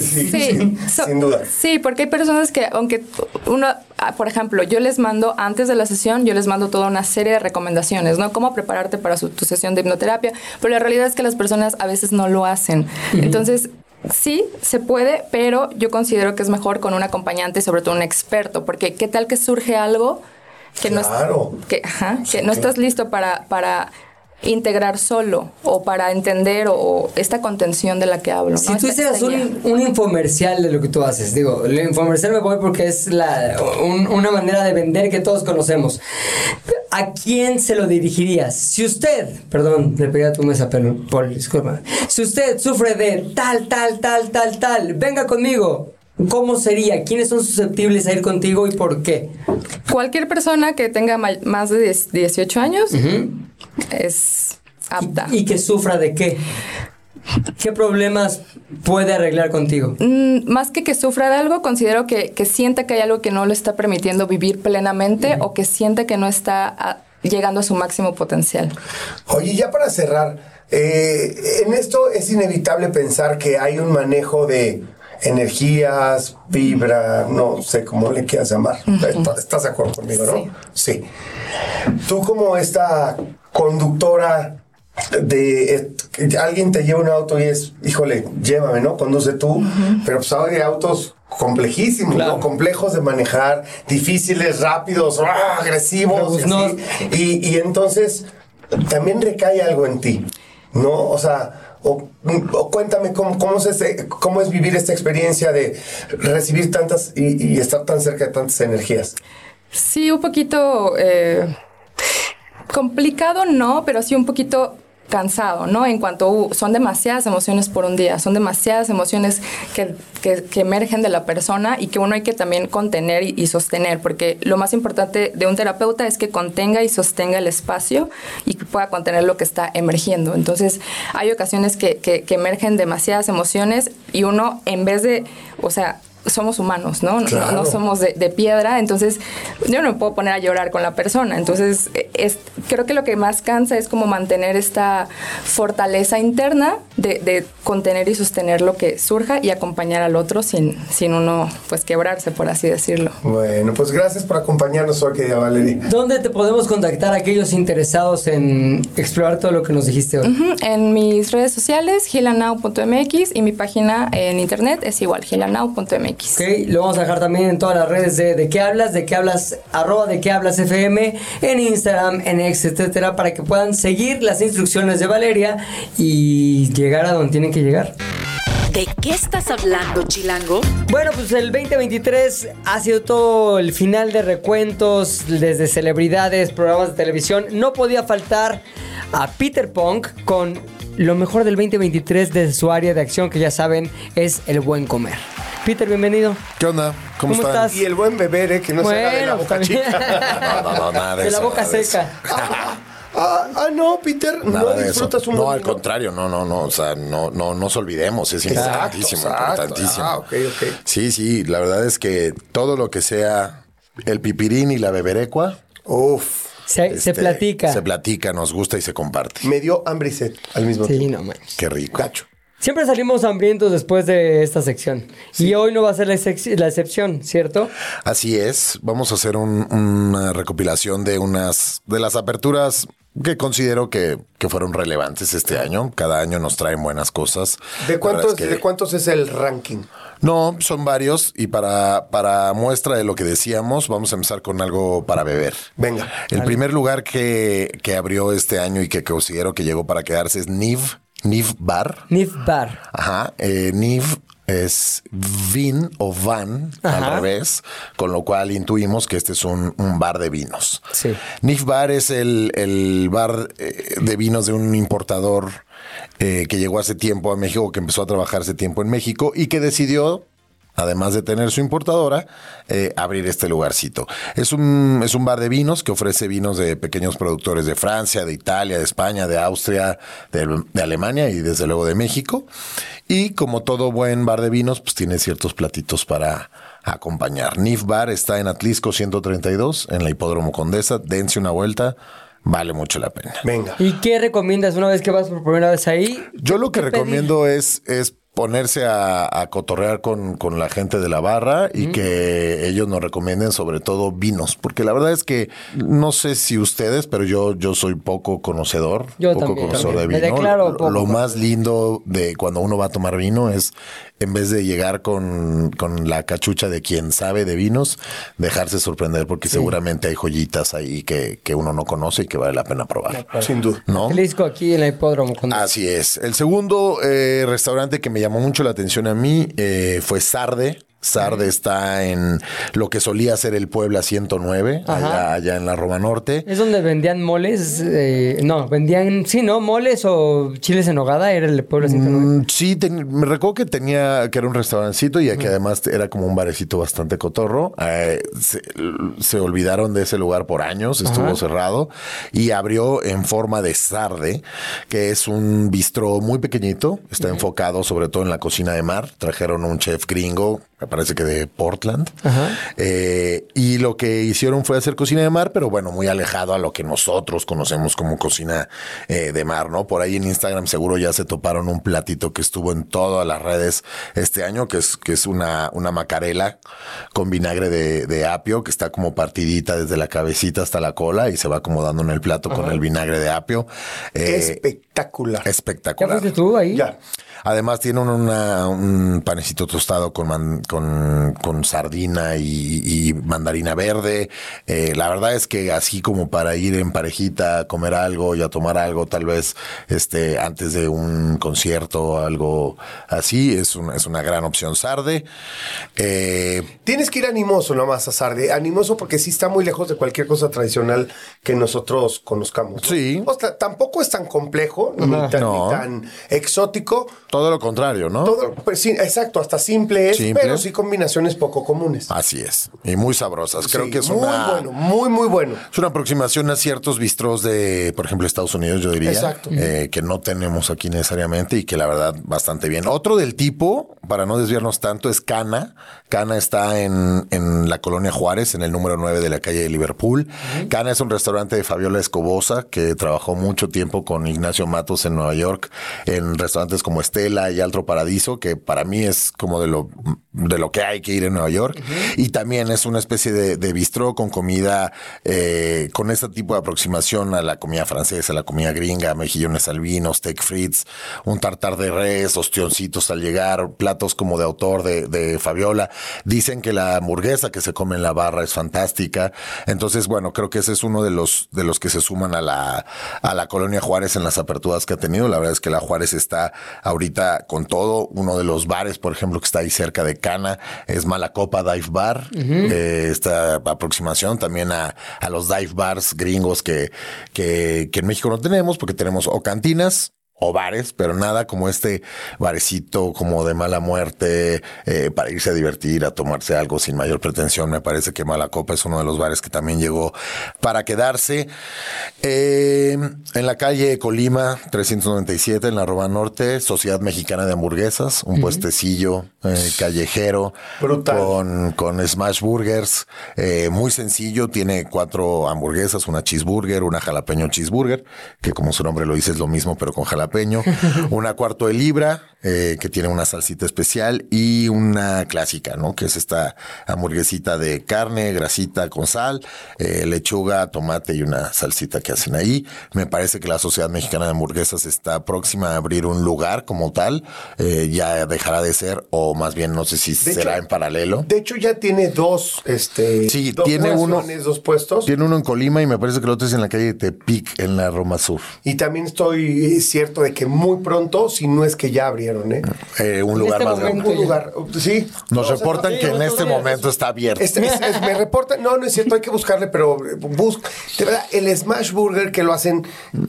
Sí, sin, so- sin duda. Sí, porque hay personas que, aunque uno, ah, por ejemplo, yo les mando antes de la sesión, yo les mando toda una serie de recomendaciones, ¿no? Cómo prepararte para su, tu sesión de hipnoterapia, pero la realidad es que las personas a veces no lo hacen. Entonces, sí, se puede, pero yo considero que es mejor con un acompañante, sobre todo un experto, porque ¿qué tal que surge algo que Claro. no, es- que, ajá, Sí, que no claro. estás listo para... para integrar solo o para entender o, o esta contención de la que hablo. ¿no? Si tú Esta- hicieras un, un infomercial de lo que tú haces, digo, el infomercial me voy porque es la, un- una manera de vender que todos conocemos. ¿A quién se lo dirigirías? Si usted, perdón, le pegué a tu mesa, pero por disculpa. Si usted sufre de tal, tal, tal, tal, tal, venga conmigo. ¿Cómo sería? ¿Quiénes son susceptibles a ir contigo y por qué? Cualquier persona que tenga más de 10 18 años es apta. ¿Y que sufra de qué? ¿Qué problemas puede arreglar contigo? Mm, más que que sufra de algo, considero que, que sienta que hay algo que no le está permitiendo vivir plenamente o que sienta que no está ah, llegando a su máximo potencial. Oye, ya para cerrar, eh, en esto es inevitable pensar que hay un manejo de energías, vibra, no sé cómo le quieras llamar. ¿Estás- ¿Estás de acuerdo conmigo, no? Sí. Tú como esta conductora de eh, alguien te lleva un auto y es, híjole, llévame, ¿no? Conduce tú, pero pues hay autos complejísimos, ¿no? Complejos de manejar, difíciles, rápidos, ¡ah! agresivos. Y, y entonces también recae algo en ti, ¿no? O sea, o, cuéntame cómo, cómo, es ese- cómo es vivir esta experiencia de recibir tantas y, y estar tan cerca de tantas energías. Sí, un poquito eh, complicado, no, pero sí un poquito cansado, ¿no? En cuanto son demasiadas emociones por un día, son demasiadas emociones que, que- emergen de la persona y que uno hay que también contener y, y sostener, porque lo más importante de un terapeuta es que contenga y sostenga el espacio y que pueda contener lo que está emergiendo. Entonces, hay ocasiones que, que- que emergen demasiadas emociones y uno, en vez de, o sea, somos humanos, ¿no? No- Claro. No, somos de, de piedra, entonces yo no me puedo poner a llorar con la persona. Entonces, eh, es, creo que lo que más cansa es como mantener esta fortaleza interna de, de contener y sostener lo que surja y acompañar al otro sin, sin uno, pues, quebrarse, por así decirlo. Bueno, pues gracias por acompañarnos hoy, querida Valeria. ¿Dónde te podemos contactar a aquellos interesados en explorar todo lo que nos dijiste hoy? En mis redes sociales, gilanau.mx y mi página en internet es igual, Ok, lo vamos a dejar también en todas las redes de De qué hablas, de qué hablas, arroba de qué hablas FM, en Instagram, en X, etcétera, para que puedan seguir las instrucciones de Valeria y llegar a donde tienen que llegar. ¿De qué estás hablando, Chilango? Bueno, pues el 2023 ha sido todo el final de recuentos, desde celebridades, programas de televisión. No podía faltar a Peter Punk con lo mejor del 2023 desde su área de acción, que ya saben es el buen comer. Peter, bienvenido. ¿Qué onda? ¿Cómo, ¿Cómo estás? Y el buen beber, ¿eh? Que no se haga de la boca también. chica. No, no, no, nada de, De la eso, boca nada de eso. seca. Ah, ah, no, Peter, Nada no disfrutas un No, al contrario, no, no, no. O sea, no, no nos olvidemos. Es Exacto, importantísimo, exacto. importantísimo. Ah, ok, ok. Sí, sí, la verdad es que todo lo que sea el pipirín y la beberecua. Uf, Se, se este, platica. Se platica, nos gusta y se comparte. me dio hambre y sed al mismo Sí, tiempo. no manches. Qué rico. Gacho. Siempre salimos hambrientos después de esta sección. Y hoy no va a ser la, excep- la excepción, ¿cierto? Así es, vamos a hacer un- una recopilación de unas de las aperturas que considero que, que fueron relevantes este año. Cada año nos traen buenas cosas. ¿De cuántos, es que- ¿De cuántos es el ranking? No, son varios y para, para muestra de lo que decíamos, vamos a empezar con algo para beber. Venga. El primer lugar que, que abrió este año y que considero que llegó para quedarse es Niv, Niv Bar. Nif Bar. Ajá, eh, Niv es vin o van Ajá. al revés, con lo cual intuimos que este es un, un bar de vinos. Sí. Nif Bar es el, el bar eh, de vinos de un importador eh, que llegó hace tiempo a México, que empezó a trabajar hace tiempo en México y que decidió además de tener su importadora, eh, abrir este lugarcito. Es un, es un bar de vinos que ofrece vinos de pequeños productores de Francia, de Italia, de España, de Austria, de, de Alemania y desde luego de México. Y como todo buen bar de vinos, pues tiene ciertos platitos para acompañar. Nif Bar está en Atlisco 132, en la Hipódromo Condesa. Dense una vuelta, vale mucho la pena. Venga. ¿Y qué recomiendas una vez que vas por primera vez ahí? Yo lo que ¿Qué recomiendo es, es ponerse a, a cotorrear con, con la gente de la barra y que ellos nos recomienden sobre todo vinos, porque la verdad es que no sé si ustedes, pero yo, yo soy poco conocedor, Yo poco también, conocedor también. de Me vino. declaro Lo- poco lo más lindo de cuando uno va a tomar vino es en vez de llegar con, con la cachucha de quien sabe de vinos, dejarse sorprender porque seguramente hay joyitas ahí que, que uno no conoce y que vale la pena probar. Sin duda. ¿No? Atlisco aquí en la hipódromo. Con... Así es. El segundo eh, restaurante que me llamó mucho la atención a mí eh, fue Sarde. Sarde está en lo que solía ser el Puebla 109, Ajá. allá, allá en la Roma Norte. ¿Es donde vendían moles? eh, no, vendían, sí, ¿no? Moles o chiles en hogada, era el pueblo 109. Mm, sí, ten- me recuerdo que tenía, que era un restaurancito y que además era como un barecito bastante cotorro. Eh, se, se olvidaron de ese lugar por años, estuvo Ajá. cerrado y abrió en forma de sarde, que es un bistró muy pequeñito, está enfocado sobre todo en la cocina de mar. Trajeron un chef gringo, me parece que de Portland. Eh, y lo que hicieron fue hacer cocina de mar, pero bueno, muy alejado a lo que nosotros conocemos como cocina eh, de mar, ¿no? Por ahí en Instagram seguro ya se toparon un platito que estuvo en todas las redes este año, que es, que es una, una macarela con vinagre de, de apio, que está como partidita desde la cabecita hasta la cola y se va acomodando en el plato con el vinagre de apio. Eh, Espectacular. ¿Ya espectacular. fuiste tú ahí? Ya. Además tiene un, una- un panecito tostado con, man- con, con sardina y, y mandarina verde. Eh, la verdad es que así como para ir en parejita a comer algo y a tomar algo, tal vez este antes de un concierto o algo así, es, un- es una gran opción sarde. Eh, Tienes que ir animoso nomás a Sarde. Animoso porque sí está muy lejos de cualquier cosa tradicional que nosotros conozcamos. ¿no? Sí. O sea, tampoco es tan complejo. caro, ni Ajá. tan, No. ni tan exótico. Todo lo contrario, ¿no? Todo, pues sí, exacto, hasta simple es, Simple. pero sí combinaciones poco comunes. Así es. Y muy sabrosas. Creo Sí, que es muy una, bueno, muy, muy bueno. es una aproximación a ciertos bistros de, por ejemplo, Estados Unidos, yo diría. Exacto. eh, que no tenemos aquí necesariamente y que la verdad bastante bien. Otro del tipo, para no desviarnos tanto, es Cana. Cana está en, en la colonia Juárez, en el número 9 de la calle de Liverpool. Cana es un restaurante de Fabiola Escobosa que trabajó mucho tiempo con Ignacio Matos en Nueva York, en restaurantes como Estela y Altro Paradiso, que para mí es como de lo, de lo que hay que ir en Nueva York. Y también es una especie de, de bistró con comida, eh, con este tipo de aproximación a la comida francesa, a la comida gringa, mejillones al vino, steak frites, un tartar de res, ostioncitos al llegar, platos como de autor de, de Fabiola. Dicen que la hamburguesa que se come en la barra es fantástica. Entonces, bueno, creo que ese es uno de los, de los que se suman a la, a la colonia Juárez en las aperturas que ha tenido. La verdad es que la Juárez está ahorita con todo. Uno de los bares, por ejemplo, que está ahí cerca de Cana, es Malacopa Dive Bar. Eh, esta aproximación también a, a los dive bars gringos que, que, que en México no tenemos, porque tenemos o cantinas o bares, pero nada como este barecito como de mala muerte eh, para irse a divertir, a tomarse algo sin mayor pretensión. Me parece que Malacopa es uno de los bares que también llegó para quedarse. Eh, en la calle Colima 397, en la Roba Norte, Sociedad Mexicana de Hamburguesas, un puestecillo eh, callejero Brutal. con, con smash burgers, eh, muy sencillo, tiene cuatro hamburguesas, una cheeseburger, una jalapeño cheeseburger, que como su nombre lo dice es lo mismo pero con jalapeño, una cuarto de libra, eh, que tiene una salsita especial y una clásica, ¿no? Que es esta hamburguesita de carne, grasita con sal, eh, lechuga, tomate y una salsita que hacen ahí. Me parece que la Sociedad Mexicana de Hamburguesas está próxima a abrir un lugar como tal, eh, ya dejará de ser, o más bien no sé si De será hecho- en paralelo. De hecho, ya tiene dos, este, Sí, dos tiene uno- dos puestos. Tiene uno en Colima y me parece que el otro es en la calle de Tepic, en la Roma Sur. Y también estoy eh, cierto de que muy pronto, si no es que ya abrieron, ¿eh? Eh, un lugar este más grande. Un lugar, sí. Nos O sea, reportan que en este momento está abierto. Es- es- es- me reportan, no, no es cierto, hay que buscarle, pero bus, de verdad, el Smash Burger que lo hacen,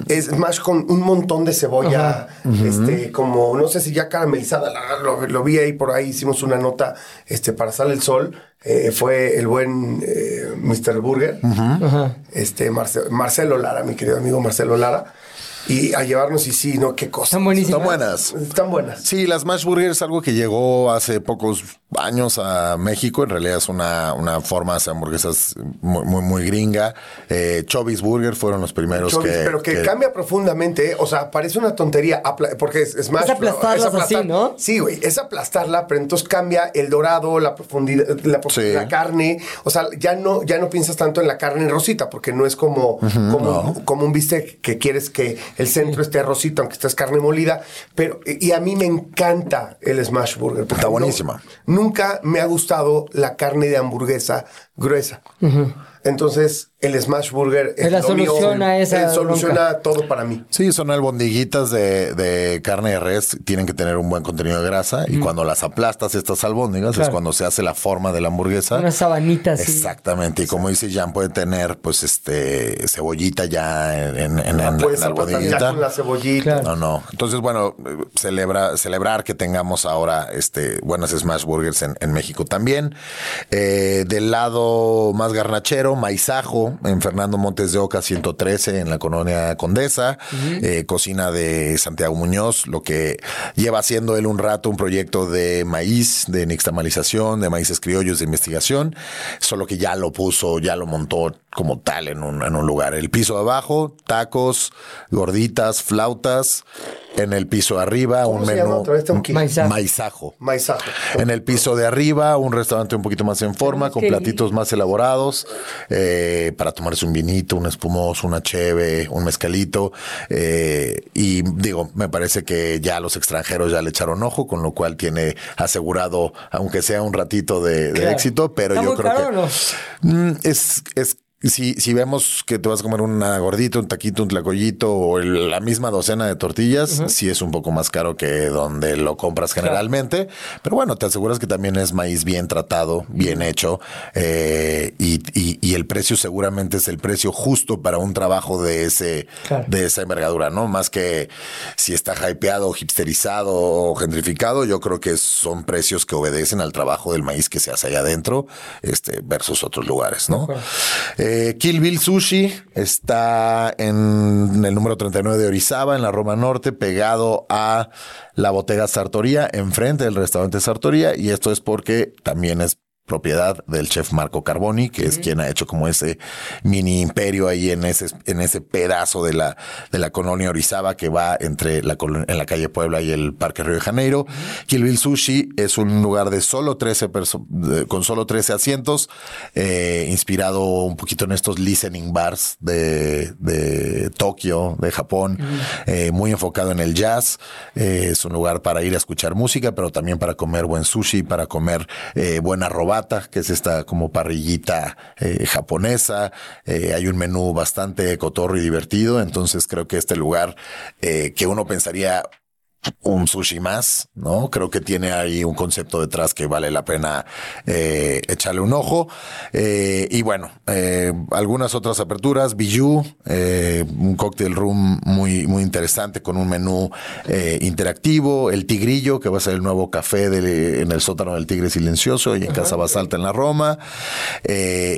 es Smash con un montón de cebolla, este, como, no sé si ya caramelizada, la- lo, lo vi ahí por ahí, hicimos una nota, este, para Sale el Sol, eh, fue el buen eh, Mr. Burger, este, Marce- Marcelo Lara, mi querido amigo Marcelo Lara, y a llevarnos, y sí, no, qué cosa. Están buenísimas. Están buenas. Están buenas. Sí, las Smash Burger es algo que llegó hace pocos años a México. En realidad es una, una forma de hacer hamburguesas muy, muy, muy gringa. Eh, Chubby's Burger fueron los primeros Chobis, que... pero que, que- cambia profundamente, ¿eh? o sea, parece una tontería, porque es, es más... Es aplastarlas así, ¿no? Sí, güey, es aplastarla, pero entonces cambia el dorado, la profundidad, la, Sí. la carne, o sea, ya no, ya no piensas tanto en la carne rosita, porque no es como, como, como un bistec que quieres que el centro esté rosita, aunque estés carne molida, pero, y a mí me encanta el smash burger. Está no- buenísima. nunca me ha gustado la carne de hamburguesa gruesa. Entonces, el smash burger Es la lo mío, solución a esa soluciona bronca. todo para mí. Sí, son albondiguitas de, de carne de res, tienen que tener un buen contenido de grasa y cuando las aplastas estas albóndigas es cuando se hace la forma de la hamburguesa. Una sabanita así. Exactamente, y como dice Jan, puede tener pues este cebollita ya en, en, en, La en puedes la aguantar ya albondiguita. con la cebollita. Claro. No, no. Entonces, bueno, celebra, celebrar que tengamos ahora este buenas Smash Burgers en, en México también. Eh, del lado más garnachero, Maizajo, en Fernando Montes de Oca 113, en la colonia Condesa. Eh, cocina de Santiago Muñoz, lo que lleva haciendo él un rato, un proyecto de maíz, de nixtamalización, de maíces criollos de investigación. Solo que ya lo puso, ya lo montó como tal en un, en un lugar. El piso de abajo, tacos, gorditas, flautas. En el piso de arriba, ¿Cómo un se menú. llama otra vez? Maizajo. Maizajo. Maizajo. En el piso de arriba, un restaurante un poquito más en forma, con platitos más elaborados, eh, para tomarse un vinito, un espumoso, una cheve, un mezcalito. eh, y digo, me parece que ya los extranjeros ya le echaron ojo, con lo cual tiene asegurado, aunque sea un ratito de, de Claro. éxito, pero ¿Está yo muy creo caro que o no? Mm, es, es si, si vemos que te vas a comer una gordita, un taquito, un tlacoyito o el- la misma docena de tortillas, sí es un poco más caro que donde lo compras generalmente. Pero bueno, te aseguras que también es maíz bien tratado, bien hecho eh, y, y- y el precio seguramente es el precio justo para un trabajo de ese Claro. de esa envergadura, ¿no? Más que si está hypeado, hipsterizado o gentrificado, yo creo que son precios que obedecen al trabajo del maíz que se hace allá adentro, este, versus otros lugares, ¿no? Eh, Kill Bill Sushi está en el número 39 de Orizaba, en la Roma Norte, pegado a la botega Sartoría, enfrente del restaurante Sartoría, y esto es porque también es propiedad del chef Marco Carboni, que es quien ha hecho como ese mini imperio ahí en ese, en ese pedazo de la, de la colonia Orizaba que va entre la, en la calle Puebla y el Parque Río de Janeiro. Kill Bill Sushi es un lugar de solo 13 perso- de- con solo 13 asientos, eh, inspirado un poquito en estos listening bars de, de Tokio, de Japón, eh, muy enfocado en el jazz. Eh, es un lugar para ir a escuchar música, pero también para comer buen sushi, para comer buena que es esta como parrillita eh, japonesa. Eh, hay un menú bastante cotorro y divertido, entonces creo que este lugar eh, que uno pensaría un sushi más, ¿no? Creo que tiene ahí un concepto detrás que vale la pena eh, echarle un ojo. Eh, y bueno, eh, algunas otras aperturas, Bijou, un cocktail room muy, muy interesante con un menú interactivo, el Tigrillo, que va a ser el nuevo café de- en el sótano del Tigre Silencioso y en Casa Basalta en la Roma,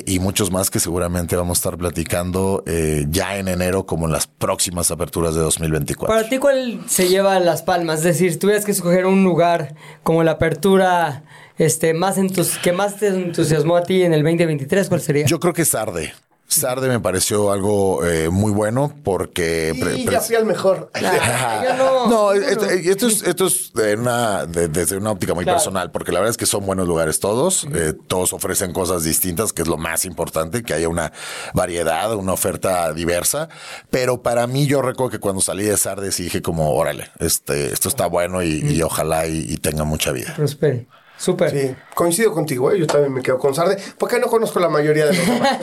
y muchos más que seguramente vamos a estar platicando ya en enero como en las próximas aperturas de 2024. Para ti, ¿cuál se lleva las palmas? Es decir, tuvieras que escoger un lugar como la apertura este, más que más te entusiasmó a ti en el 2023, ¿cuál sería? Yo creo que Sarde. Sarde me pareció algo eh, muy bueno porque... Y ya fui al mejor. Yo no. No, esto, es, esto es de una, de- desde una óptica muy Claro. personal, porque la verdad es que son buenos lugares todos, eh, todos ofrecen cosas distintas, que es lo más importante, que haya una variedad, una oferta diversa, pero para mí yo recuerdo que cuando salí de Sardes dije como, órale, este, esto está bueno y, y ojalá y, y tenga mucha vida. Prospere. Súper. Sí, coincido contigo, ¿eh? yo también me quedo con Sarde, porque no conozco la mayoría de los demás.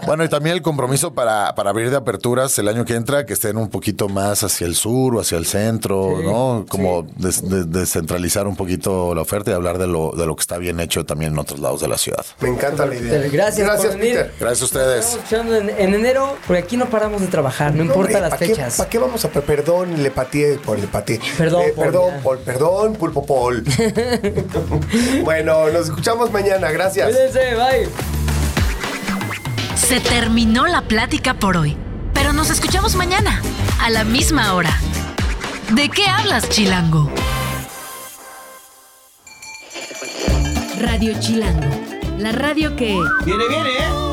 Bueno, y también el compromiso para, para abrir de aperturas el año que entra, que estén un poquito más hacia el sur o hacia el centro, ¿no? Como des- de- descentralizar un poquito la oferta y hablar de lo, de lo que está bien hecho también en otros lados de la ciudad. Me encanta la idea. Gracias por Gracias, venir. Peter. Gracias a ustedes. Estamos escuchando en, en enero, porque aquí no paramos de trabajar, no, importa hombre, las ¿pa' qué- fechas. ¿Para qué vamos a pe- perdón, le pateé por le pateé? Perdón, Eh, Paul, perdón. Paul, perdón, pulpo Paul. bueno, nos escuchamos mañana, gracias. Cuídense, bye. Se terminó la plática por hoy, pero nos escuchamos mañana, a la misma hora. ¿De qué hablas, Chilango? Radio Chilango, la radio que... Viene, viene, ¿eh?